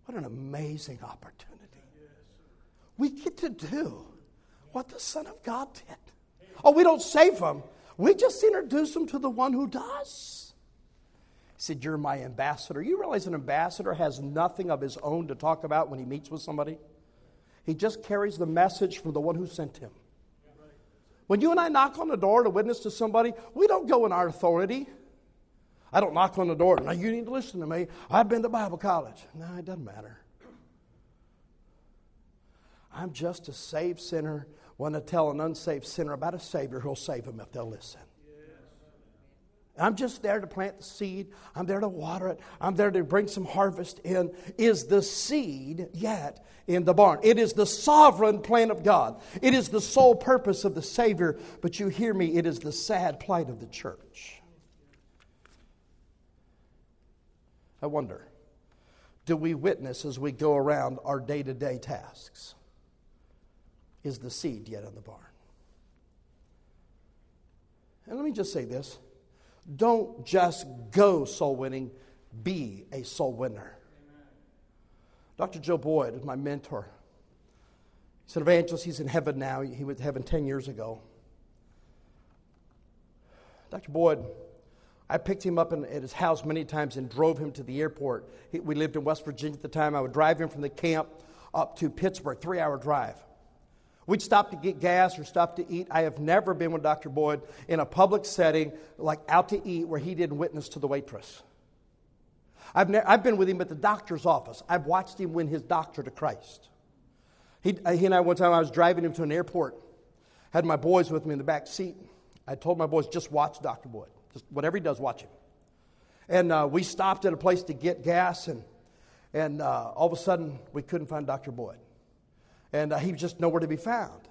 What an amazing opportunity. We get to do what the Son of God did. Oh, we don't save them. We just introduce them to the one who does. He said, You're my ambassador. You realize an ambassador has nothing of his own to talk about when he meets with somebody? He just carries the message from the one who sent him. When you and I knock on the door to witness to somebody, we don't go in our authority. I don't knock on the door. Now you need to listen to me. I've been to Bible college. No, it doesn't matter. I'm just a saved sinner want to tell an unsaved sinner about a Savior who'll save them if they'll listen. I'm just there to plant the seed. I'm there to water it. I'm there to bring some harvest in. Is the seed yet in the barn? It is the sovereign plan of God. It is the sole purpose of the Savior. But you hear me, it is the sad plight of the church. I wonder do we witness as we go around our day to day tasks? is the seed yet in the barn? And let me just say this don't just go soul winning, be a soul winner. Dr. Joe Boyd is my mentor. He's an evangelist. He's in heaven now. He went to heaven 10 years ago. Dr. Boyd, I picked him up in, at his house many times and drove him to the airport. He, we lived in West Virginia at the time. I would drive him from the camp up to Pittsburgh, three hour drive. We'd stop to get gas or stop to eat. I have never been with Dr. Boyd in a public setting, like out to eat, where he didn't witness to the waitress. I've, ne- I've been with him at the doctor's office. I've watched him win his doctor to Christ. He, he and I, one time, I was driving him to an airport, had my boys with me in the back seat. I told my boys, just watch Dr. Boyd. Just whatever he does, watch him. And uh, we stopped at a place to get gas, and, and uh, all of a sudden, we couldn't find Dr. Boyd and uh, he was just nowhere to be found.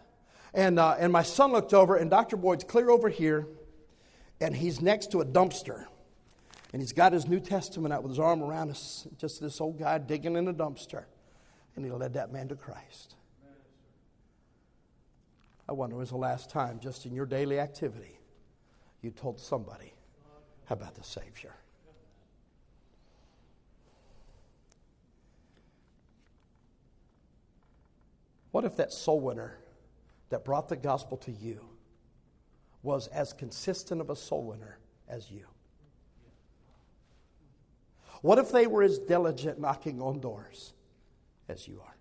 And, uh, and my son looked over, and Dr. Boyd's clear over here, and he's next to a dumpster. And he's got his New Testament out with his arm around us, just this old guy digging in a dumpster. And he led that man to Christ. I wonder was the last time, just in your daily activity, you told somebody about the Savior? What if that soul winner that brought the gospel to you was as consistent of a soul winner as you? What if they were as diligent knocking on doors as you are?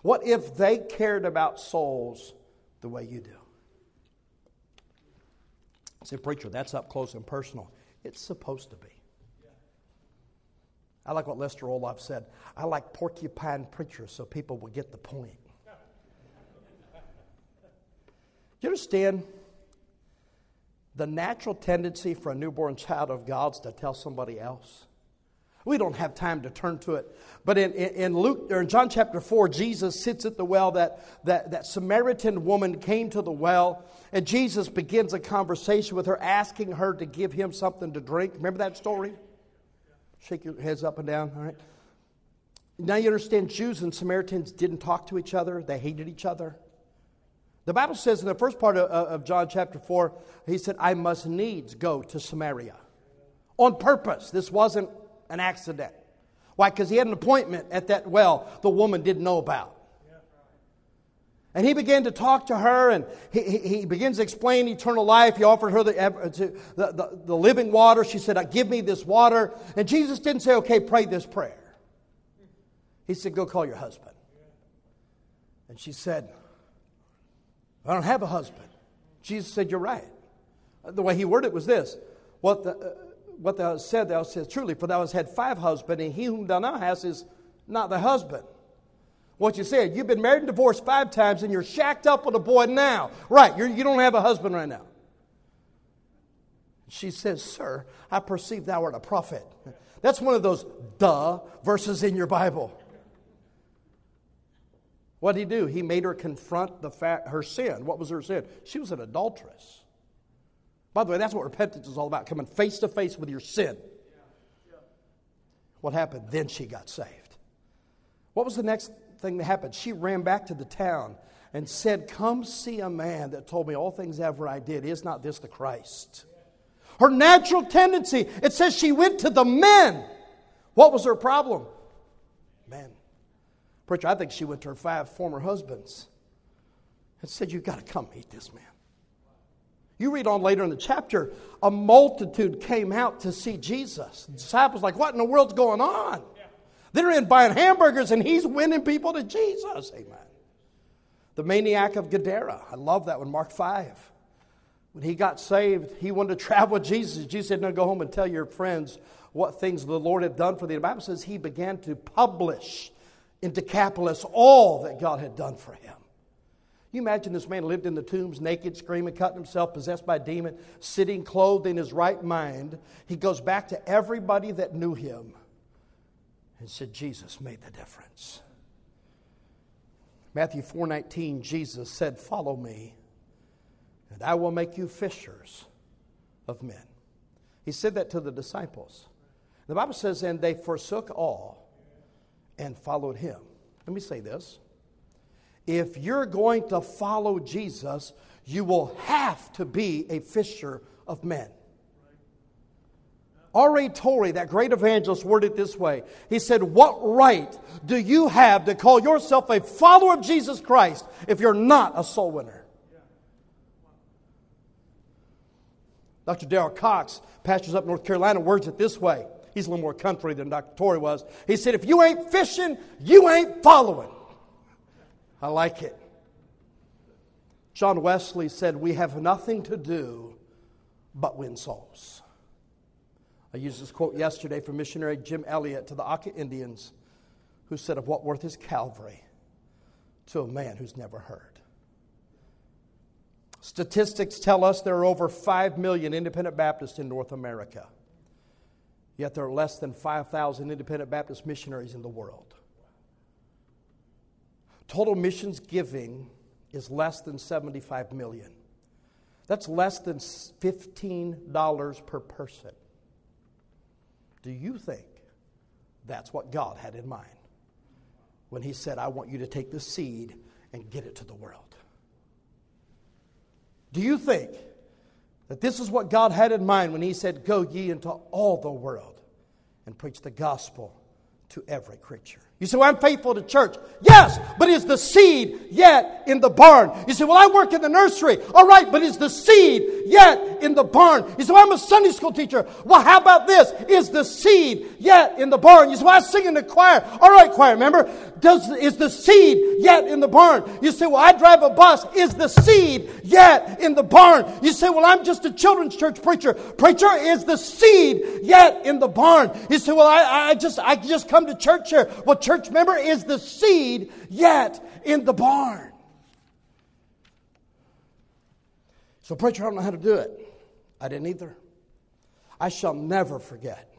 What if they cared about souls the way you do? I Say, preacher, that's up close and personal. It's supposed to be. I like what Lester Roloff said. I like porcupine preachers so people will get the point. you understand? The natural tendency for a newborn child of God's to tell somebody else. We don't have time to turn to it. But in, in, Luke or in John chapter 4, Jesus sits at the well. That, that, that Samaritan woman came to the well, and Jesus begins a conversation with her, asking her to give him something to drink. Remember that story? Shake your heads up and down, all right? Now you understand Jews and Samaritans didn't talk to each other, they hated each other. The Bible says in the first part of, of John chapter 4, he said, I must needs go to Samaria. On purpose. This wasn't an accident. Why? Because he had an appointment at that well the woman didn't know about. And he began to talk to her, and he, he, begins to explain eternal life. He offered her the, the, the, the living water. She said, Give me this water. And Jesus didn't say, Okay, pray this prayer. He said, Go call your husband. And she said, I don't have a husband. Jesus said, You're right. The way he worded it was this What, the, uh, what thou hast said, thou says truly, for thou hast had five husbands, and he whom thou now hast is not the husband what you said. You've been married and divorced five times and you're shacked up with a boy now. Right, you're, you do not have a husband right now. She says, Sir, I perceive thou art a prophet. That's one of those duh verses in your Bible. What did he do? He made her confront the fact, her sin. What was her sin? She was an adulteress. By the way, that's what repentance is all about coming face to face with your sin. What happened? Then she got saved. What was the next thing that happened. She ran back to the town and said, Come see a man that told me all things ever I did. Is not this the Christ? Her natural tendency, it says she went to the men. What was her problem? Men. Preacher, I think she went to her five former husbands and said, You've got to come meet this man. You read on later in the chapter, a multitude came out to see Jesus. The disciples like, What in the world's going on? They're in buying hamburgers and he's winning people to Jesus. Amen. The maniac of Gadara. I love that one, Mark 5. When he got saved, he wanted to travel with Jesus. Jesus said, No, go home and tell your friends what things the Lord had done for thee. The Bible says he began to publish in Decapolis all that God had done for him. You imagine this man lived in the tombs, naked, screaming, cutting himself, possessed by a demon, sitting clothed in his right mind. He goes back to everybody that knew him and said Jesus made the difference. Matthew 4:19 Jesus said, "Follow me, and I will make you fishers of men." He said that to the disciples. The Bible says, "And they forsook all and followed him." Let me say this. If you're going to follow Jesus, you will have to be a fisher of men. R.A. Torrey, that great evangelist, worded it this way. He said, What right do you have to call yourself a follower of Jesus Christ if you're not a soul winner? Dr. Darrell Cox, pastors up North Carolina, words it this way. He's a little more country than Dr. Torrey was. He said, If you ain't fishing, you ain't following. I like it. John Wesley said, We have nothing to do but win souls. I used this quote yesterday from missionary Jim Elliot to the Auca Indians, who said, Of what worth is Calvary to a man who's never heard? Statistics tell us there are over 5 million independent Baptists in North America. Yet there are less than 5,000 independent Baptist missionaries in the world. Total missions giving is less than 75 million. That's less than $15 per person. Do you think that's what God had in mind when He said, I want you to take the seed and get it to the world? Do you think that this is what God had in mind when He said, Go ye into all the world and preach the gospel to every creature? You say, well, I'm faithful to church. Yes, but is the seed yet in the barn? You say, well, I work in the nursery. All right, but is the seed yet in the barn? You say, well, I'm a Sunday school teacher. Well, how about this? Is the seed yet in the barn? You say, well, I sing in the choir. All right, choir member. Does, is the seed yet in the barn? You say, well, I drive a bus. Is the seed yet in the barn? You say, well, I'm just a children's church preacher. Preacher, is the seed yet in the barn? You say, well, I, I just, I just come to church here. Well, church member, is the seed yet in the barn? So, preacher, I don't know how to do it. I didn't either. I shall never forget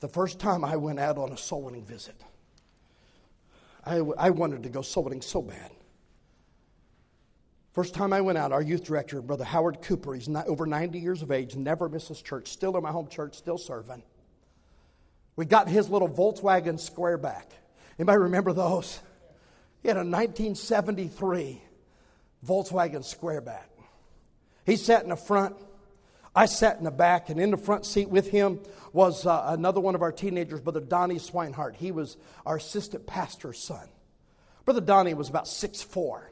the first time I went out on a soul winning visit. I, I wanted to go soul winning so bad. First time I went out, our youth director, Brother Howard Cooper, he's not, over 90 years of age, never misses church, still in my home church, still serving. We got his little Volkswagen square back. Anybody remember those? He had a 1973 Volkswagen Squareback. He sat in the front. I sat in the back, and in the front seat with him was uh, another one of our teenagers, Brother Donnie Swinehart. He was our assistant pastor's son. Brother Donnie was about six four,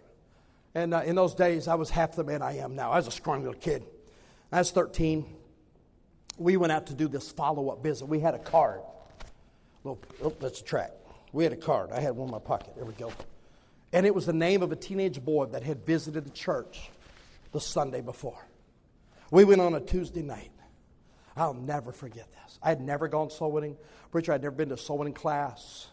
And uh, in those days, I was half the man I am now. I was a scrawny little kid. I was 13. We went out to do this follow up visit. We had a card. Little, oh, that's a track. We had a card. I had one in my pocket. There we go. And it was the name of a teenage boy that had visited the church the Sunday before. We went on a Tuesday night. I'll never forget this. I had never gone soul winning. Preacher, I'd never been to soul winning class.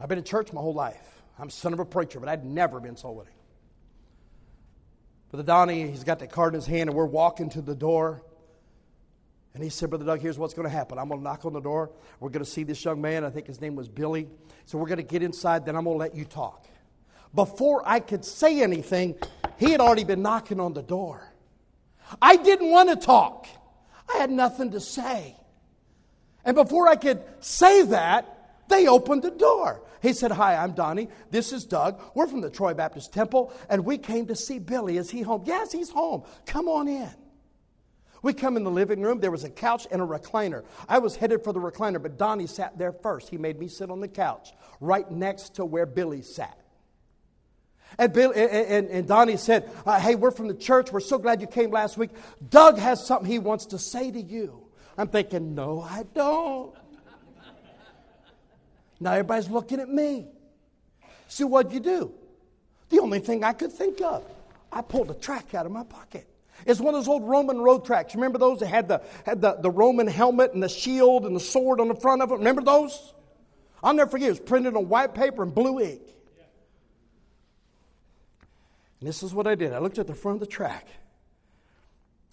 I've been in church my whole life. I'm son of a preacher, but I'd never been soul winning. Brother Donnie, he's got the card in his hand, and we're walking to the door. And he said, Brother Doug, here's what's going to happen. I'm going to knock on the door. We're going to see this young man. I think his name was Billy. So we're going to get inside, then I'm going to let you talk. Before I could say anything, he had already been knocking on the door. I didn't want to talk, I had nothing to say. And before I could say that, they opened the door. He said, Hi, I'm Donnie. This is Doug. We're from the Troy Baptist Temple, and we came to see Billy. Is he home? Yes, he's home. Come on in. We come in the living room. There was a couch and a recliner. I was headed for the recliner, but Donnie sat there first. He made me sit on the couch right next to where Billy sat. And, Bill, and, and Donnie said, uh, Hey, we're from the church. We're so glad you came last week. Doug has something he wants to say to you. I'm thinking, No, I don't. now everybody's looking at me. See, what'd you do? The only thing I could think of, I pulled a track out of my pocket. It's one of those old Roman road tracks. Remember those that had the, had the, the Roman helmet and the shield and the sword on the front of it? Remember those? I'll never forget. It was printed on white paper and blue ink. And this is what I did. I looked at the front of the track,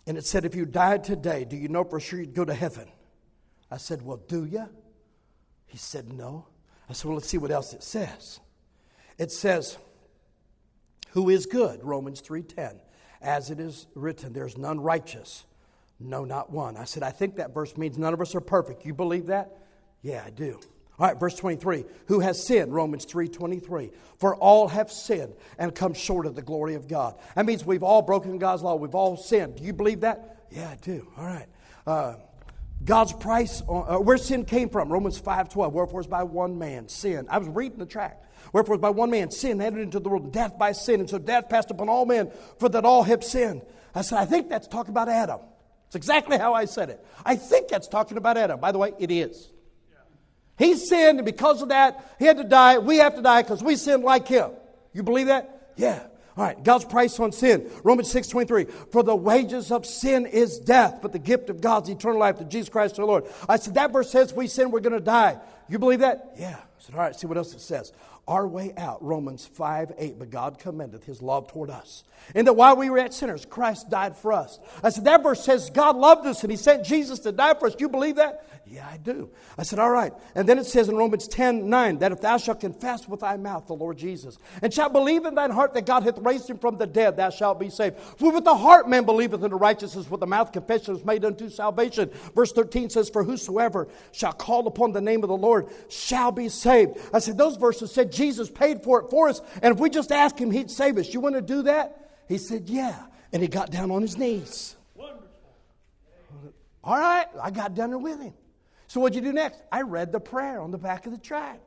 and it said, If you died today, do you know for sure you'd go to heaven? I said, Well, do you? He said, No. I said, Well, let's see what else it says. It says, Who is good? Romans 3:10 as it is written, there's none righteous, no, not one. I said, I think that verse means none of us are perfect. You believe that? Yeah, I do. All right, verse 23. Who has sinned? Romans 3 23. For all have sinned and come short of the glory of God. That means we've all broken God's law. We've all sinned. Do you believe that? Yeah, I do. All right. Uh, God's price, uh, where sin came from, Romans 5 12. Wherefore, it's by one man, sin. I was reading the track. Wherefore, by one man sin entered into the world, death by sin. And so death passed upon all men, for that all have sinned. I said, I think that's talking about Adam. It's exactly how I said it. I think that's talking about Adam. By the way, it is. He sinned, and because of that, he had to die. We have to die because we sinned like him. You believe that? Yeah. All right, God's price on sin. Romans 6 23. For the wages of sin is death, but the gift of God's eternal life to Jesus Christ our Lord. I said, that verse says we sin, we're going to die. You believe that? Yeah. I said, all right, see what else it says our way out. Romans 5 8. But God commendeth his love toward us. And that while we were yet sinners, Christ died for us. I said, that verse says God loved us and he sent Jesus to die for us. You believe that? Yeah, I do. I said, all right. And then it says in Romans 10 9 that if thou shalt confess with thy mouth the Lord Jesus and shalt believe in thine heart that God hath raised him from the dead, thou shalt be saved. For with the heart man believeth unto righteousness, with the mouth confession is made unto salvation. Verse 13 says, For whosoever shall call upon the name of the Lord shall be saved. I said, those verses said Jesus paid for it for us, and if we just ask him, he'd save us. You want to do that? He said, Yeah. And he got down on his knees. Wonderful. All right, I got down there with him. So what'd you do next? I read the prayer on the back of the track.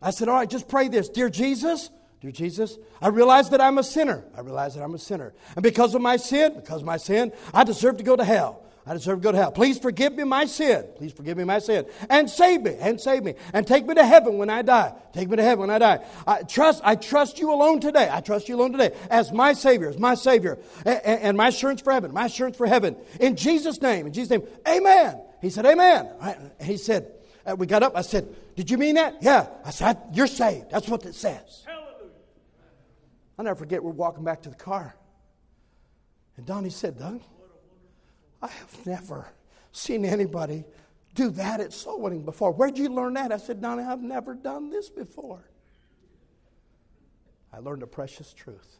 I said, All right, just pray this. Dear Jesus, Dear Jesus, I realize that I'm a sinner. I realize that I'm a sinner. And because of my sin, because of my sin, I deserve to go to hell. I deserve to go to hell. Please forgive me my sin. Please forgive me my sin. And save me. And save me. And take me to heaven when I die. Take me to heaven when I die. I trust, I trust you alone today. I trust you alone today as my Savior, as my Savior. And, and my assurance for heaven. My assurance for heaven. In Jesus' name. In Jesus' name. Amen. He said, Amen. He said, uh, we got up. I said, Did you mean that? Yeah. I said, You're saved. That's what it says. Hallelujah. I'll never forget, we're walking back to the car. And Donnie said, Doug, I have never seen anybody do that at soul winning before. Where'd you learn that? I said, Donnie, I've never done this before. I learned a precious truth.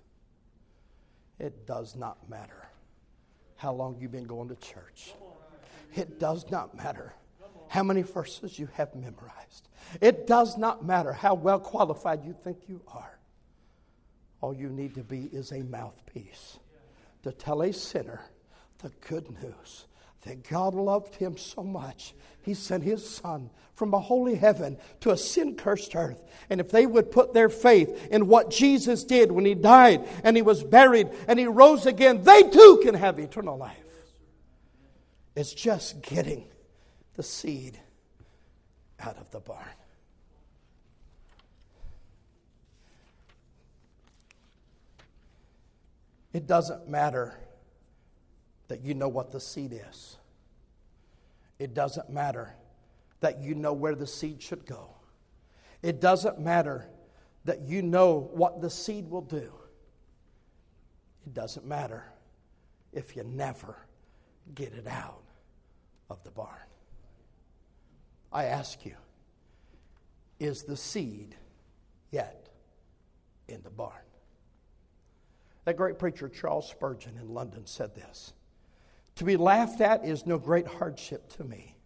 It does not matter how long you've been going to church. It does not matter how many verses you have memorized. It does not matter how well qualified you think you are. All you need to be is a mouthpiece to tell a sinner the good news that God loved him so much, he sent his son from a holy heaven to a sin cursed earth. And if they would put their faith in what Jesus did when he died and he was buried and he rose again, they too can have eternal life. It's just getting the seed out of the barn. It doesn't matter that you know what the seed is. It doesn't matter that you know where the seed should go. It doesn't matter that you know what the seed will do. It doesn't matter if you never get it out of the barn. I ask you, is the seed yet in the barn? That great preacher, Charles Spurgeon, in London, said this To be laughed at is no great hardship to me.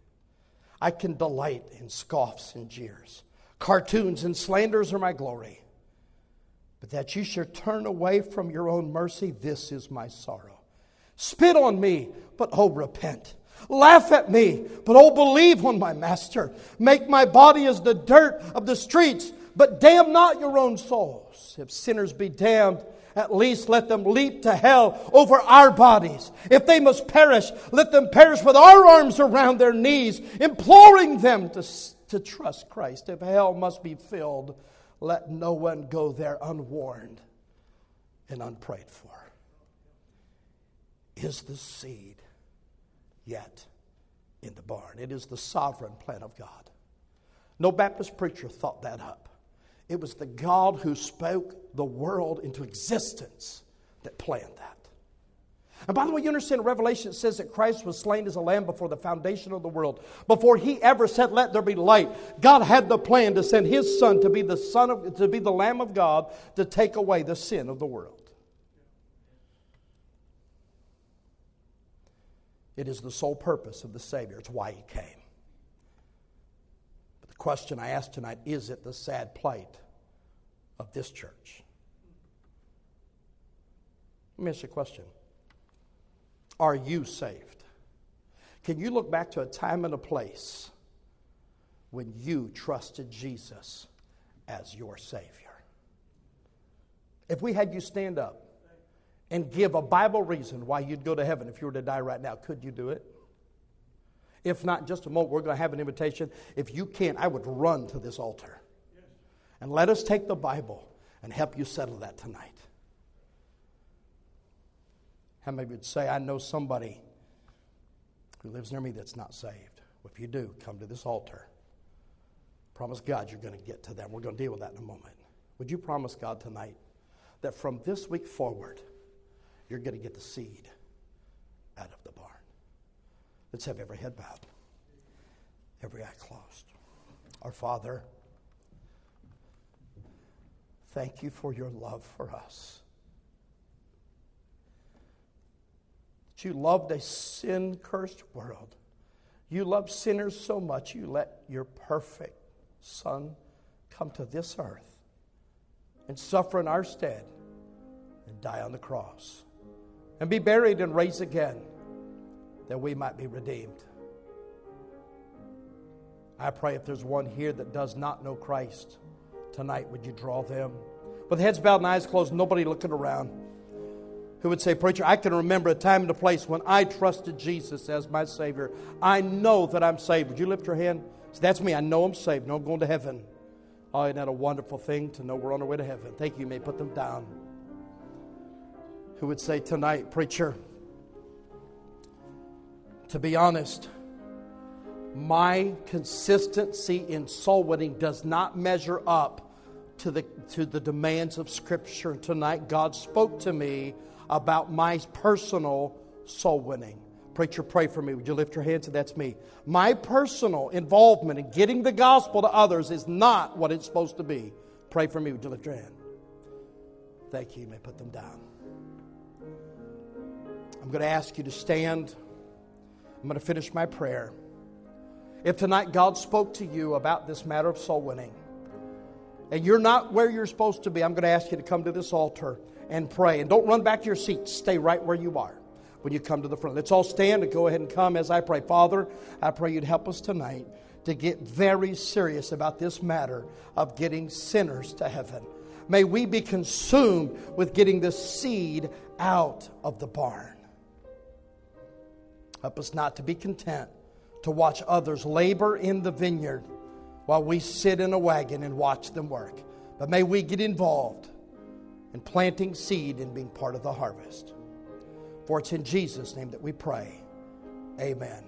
I can delight in scoffs and jeers. Cartoons and slanders are my glory. But that you should turn away from your own mercy, this is my sorrow. Spit on me, but oh, repent. Laugh at me, but oh, believe on my master. Make my body as the dirt of the streets, but damn not your own souls. If sinners be damned, at least let them leap to hell over our bodies. If they must perish, let them perish with our arms around their knees, imploring them to, to trust Christ. If hell must be filled, let no one go there unwarned and unprayed for. Is the seed yet in the barn? It is the sovereign plan of God. No Baptist preacher thought that up. It was the God who spoke the world into existence that planned that. And by the way, you understand Revelation says that Christ was slain as a lamb before the foundation of the world. Before he ever said, Let there be light, God had the plan to send his son to be the son of to be the Lamb of God to take away the sin of the world. It is the sole purpose of the Savior. It's why he came But the question I ask tonight is it the sad plight of this church? Let me ask you a question Are you saved? Can you look back to a time and a place when you trusted Jesus as your Savior? If we had you stand up and give a Bible reason why you'd go to heaven if you were to die right now, could you do it? If not, just a moment, we're going to have an invitation. If you can't, I would run to this altar. And let us take the Bible and help you settle that tonight. How many would say, I know somebody who lives near me that's not saved? Well, if you do, come to this altar. Promise God you're going to get to them. We're going to deal with that in a moment. Would you promise God tonight that from this week forward, you're going to get the seed out of the barn? Let's have every head bowed, every eye closed. Our Father, thank you for your love for us. That you loved a sin cursed world. You loved sinners so much, you let your perfect Son come to this earth and suffer in our stead and die on the cross and be buried and raised again that we might be redeemed. I pray if there's one here that does not know Christ tonight, would you draw them? With heads bowed and eyes closed, nobody looking around, who would say, Preacher, I can remember a time and a place when I trusted Jesus as my Savior. I know that I'm saved. Would you lift your hand? So that's me. I know I'm saved. No, I'm going to heaven. Oh, isn't that a wonderful thing to know we're on our way to heaven? Thank you. You may put them down. Who would say tonight, Preacher, to be honest, my consistency in soul winning does not measure up to the, to the demands of Scripture. Tonight, God spoke to me about my personal soul winning. Preacher, pray for me. Would you lift your hands? And that's me. My personal involvement in getting the gospel to others is not what it's supposed to be. Pray for me. Would you lift your hand? Thank you. You may put them down. I'm going to ask you to stand. I'm going to finish my prayer. If tonight God spoke to you about this matter of soul winning, and you're not where you're supposed to be, I'm going to ask you to come to this altar and pray. And don't run back to your seat. Stay right where you are when you come to the front. Let's all stand and go ahead and come as I pray. Father, I pray you'd help us tonight to get very serious about this matter of getting sinners to heaven. May we be consumed with getting the seed out of the barn. Help us not to be content to watch others labor in the vineyard while we sit in a wagon and watch them work. But may we get involved in planting seed and being part of the harvest. For it's in Jesus' name that we pray. Amen.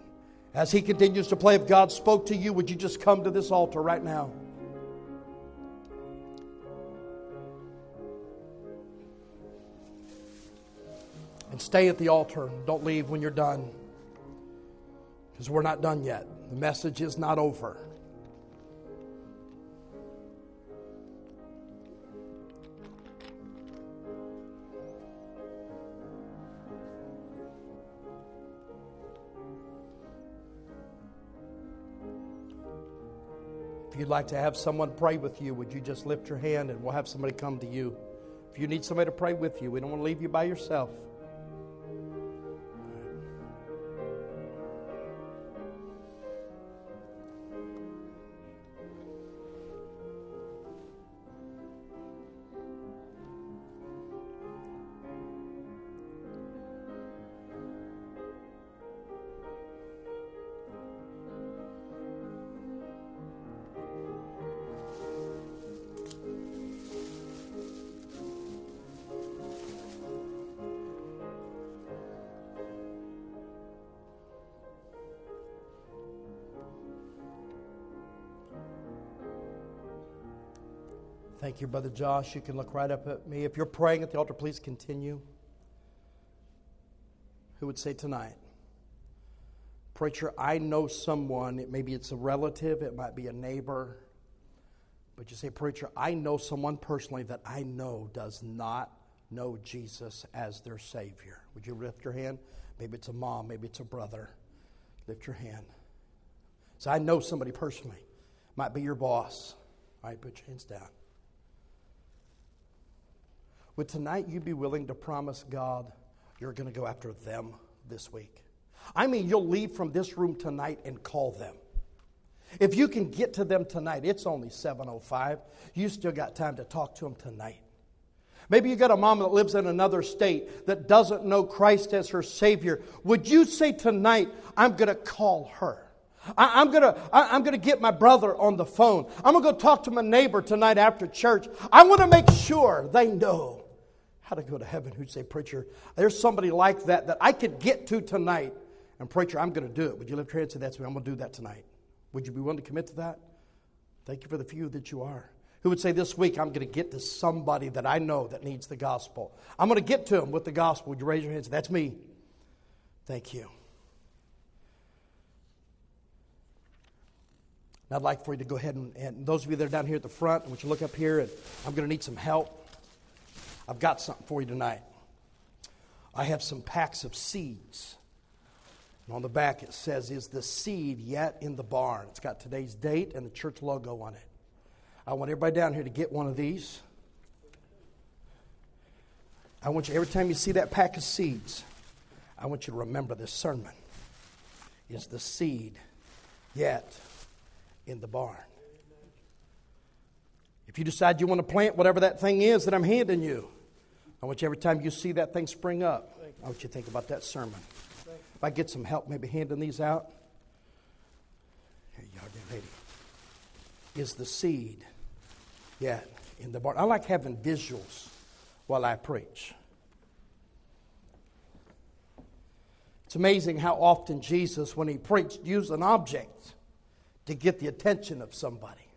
As he continues to play, if God spoke to you, would you just come to this altar right now? And stay at the altar. Don't leave when you're done because we're not done yet. The message is not over. If you'd like to have someone pray with you, would you just lift your hand and we'll have somebody come to you? If you need somebody to pray with you, we don't want to leave you by yourself. Thank you, Brother Josh. You can look right up at me. If you're praying at the altar, please continue. Who would say tonight? Preacher, I know someone, maybe it's a relative, it might be a neighbor, but you say, Preacher, I know someone personally that I know does not know Jesus as their Savior. Would you lift your hand? Maybe it's a mom, maybe it's a brother. Lift your hand. So I know somebody personally. Might be your boss. All right, put your hands down. Would tonight you be willing to promise God you're going to go after them this week? I mean, you'll leave from this room tonight and call them. If you can get to them tonight, it's only 7:05. You still got time to talk to them tonight. Maybe you got a mom that lives in another state that doesn't know Christ as her Savior. Would you say tonight, I'm going to call her? I, am gonna, I, am gonna get my brother on the phone. I'm gonna go talk to my neighbor tonight after church. I want to make sure they know how to go to heaven who'd say, Preacher, there's somebody like that that I could get to tonight. And, Preacher, I'm going to do it. Would you lift your hand and say, That's me? I'm going to do that tonight. Would you be willing to commit to that? Thank you for the few that you are. Who would say, This week I'm going to get to somebody that I know that needs the gospel? I'm going to get to them with the gospel. Would you raise your hands? That's me. Thank you. And I'd like for you to go ahead and, and those of you that are down here at the front, I want you to look up here, and I'm going to need some help. I've got something for you tonight. I have some packs of seeds. And on the back it says, Is the seed yet in the barn? It's got today's date and the church logo on it. I want everybody down here to get one of these. I want you, every time you see that pack of seeds, I want you to remember this sermon. Is the seed yet in the barn. If you decide you want to plant whatever that thing is that I'm handing you, I want you every time you see that thing spring up, I want you to think about that sermon. If I get some help, maybe handing these out. Here you are, dear lady. Is the seed yet in the barn? I like having visuals while I preach. It's amazing how often Jesus, when he preached, used an object to get the attention of somebody.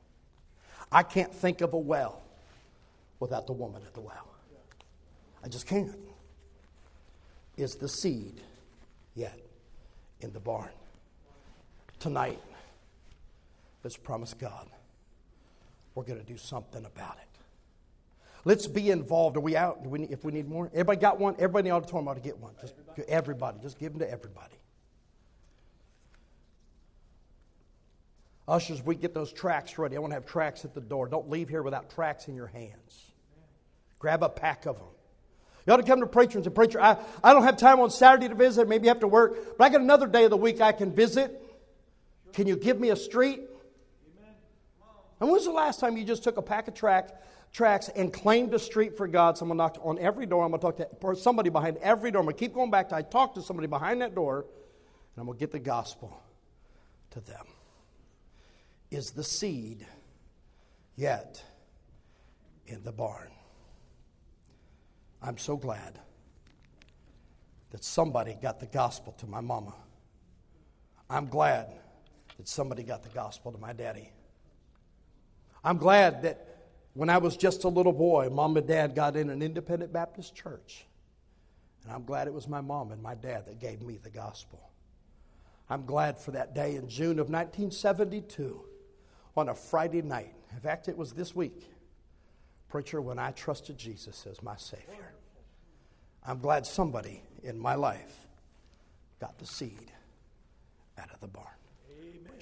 I can't think of a well without the woman at the well. I just can't. Is the seed yet in the barn? Tonight, let's promise God we're going to do something about it. Let's be involved. Are we out? We if we need more, everybody got one. Everybody in the auditorium ought to get one. Just everybody. everybody. Just give them to everybody. Ushers, we get those tracts ready. I want to have tracts at the door. Don't leave here without tracts in your hands. Grab a pack of them. You ought to come to preacher and say, Preacher, I, I don't have time on Saturday to visit. Maybe you have to work, but I got another day of the week I can visit. Can you give me a street? And when was the last time you just took a pack of tract, tracts and claimed a street for God? Someone knocked on every door. I'm going to talk to somebody behind every door. I'm going to keep going back to I talk to somebody behind that door, and I'm going to get the gospel to them. Is the seed yet in the barn? I'm so glad that somebody got the gospel to my mama. I'm glad that somebody got the gospel to my daddy. I'm glad that when I was just a little boy, mom and dad got in an independent Baptist church. And I'm glad it was my mom and my dad that gave me the gospel. I'm glad for that day in June of 1972 on a Friday night. In fact, it was this week Preacher, when I trusted Jesus as my Savior, I'm glad somebody in my life got the seed out of the barn.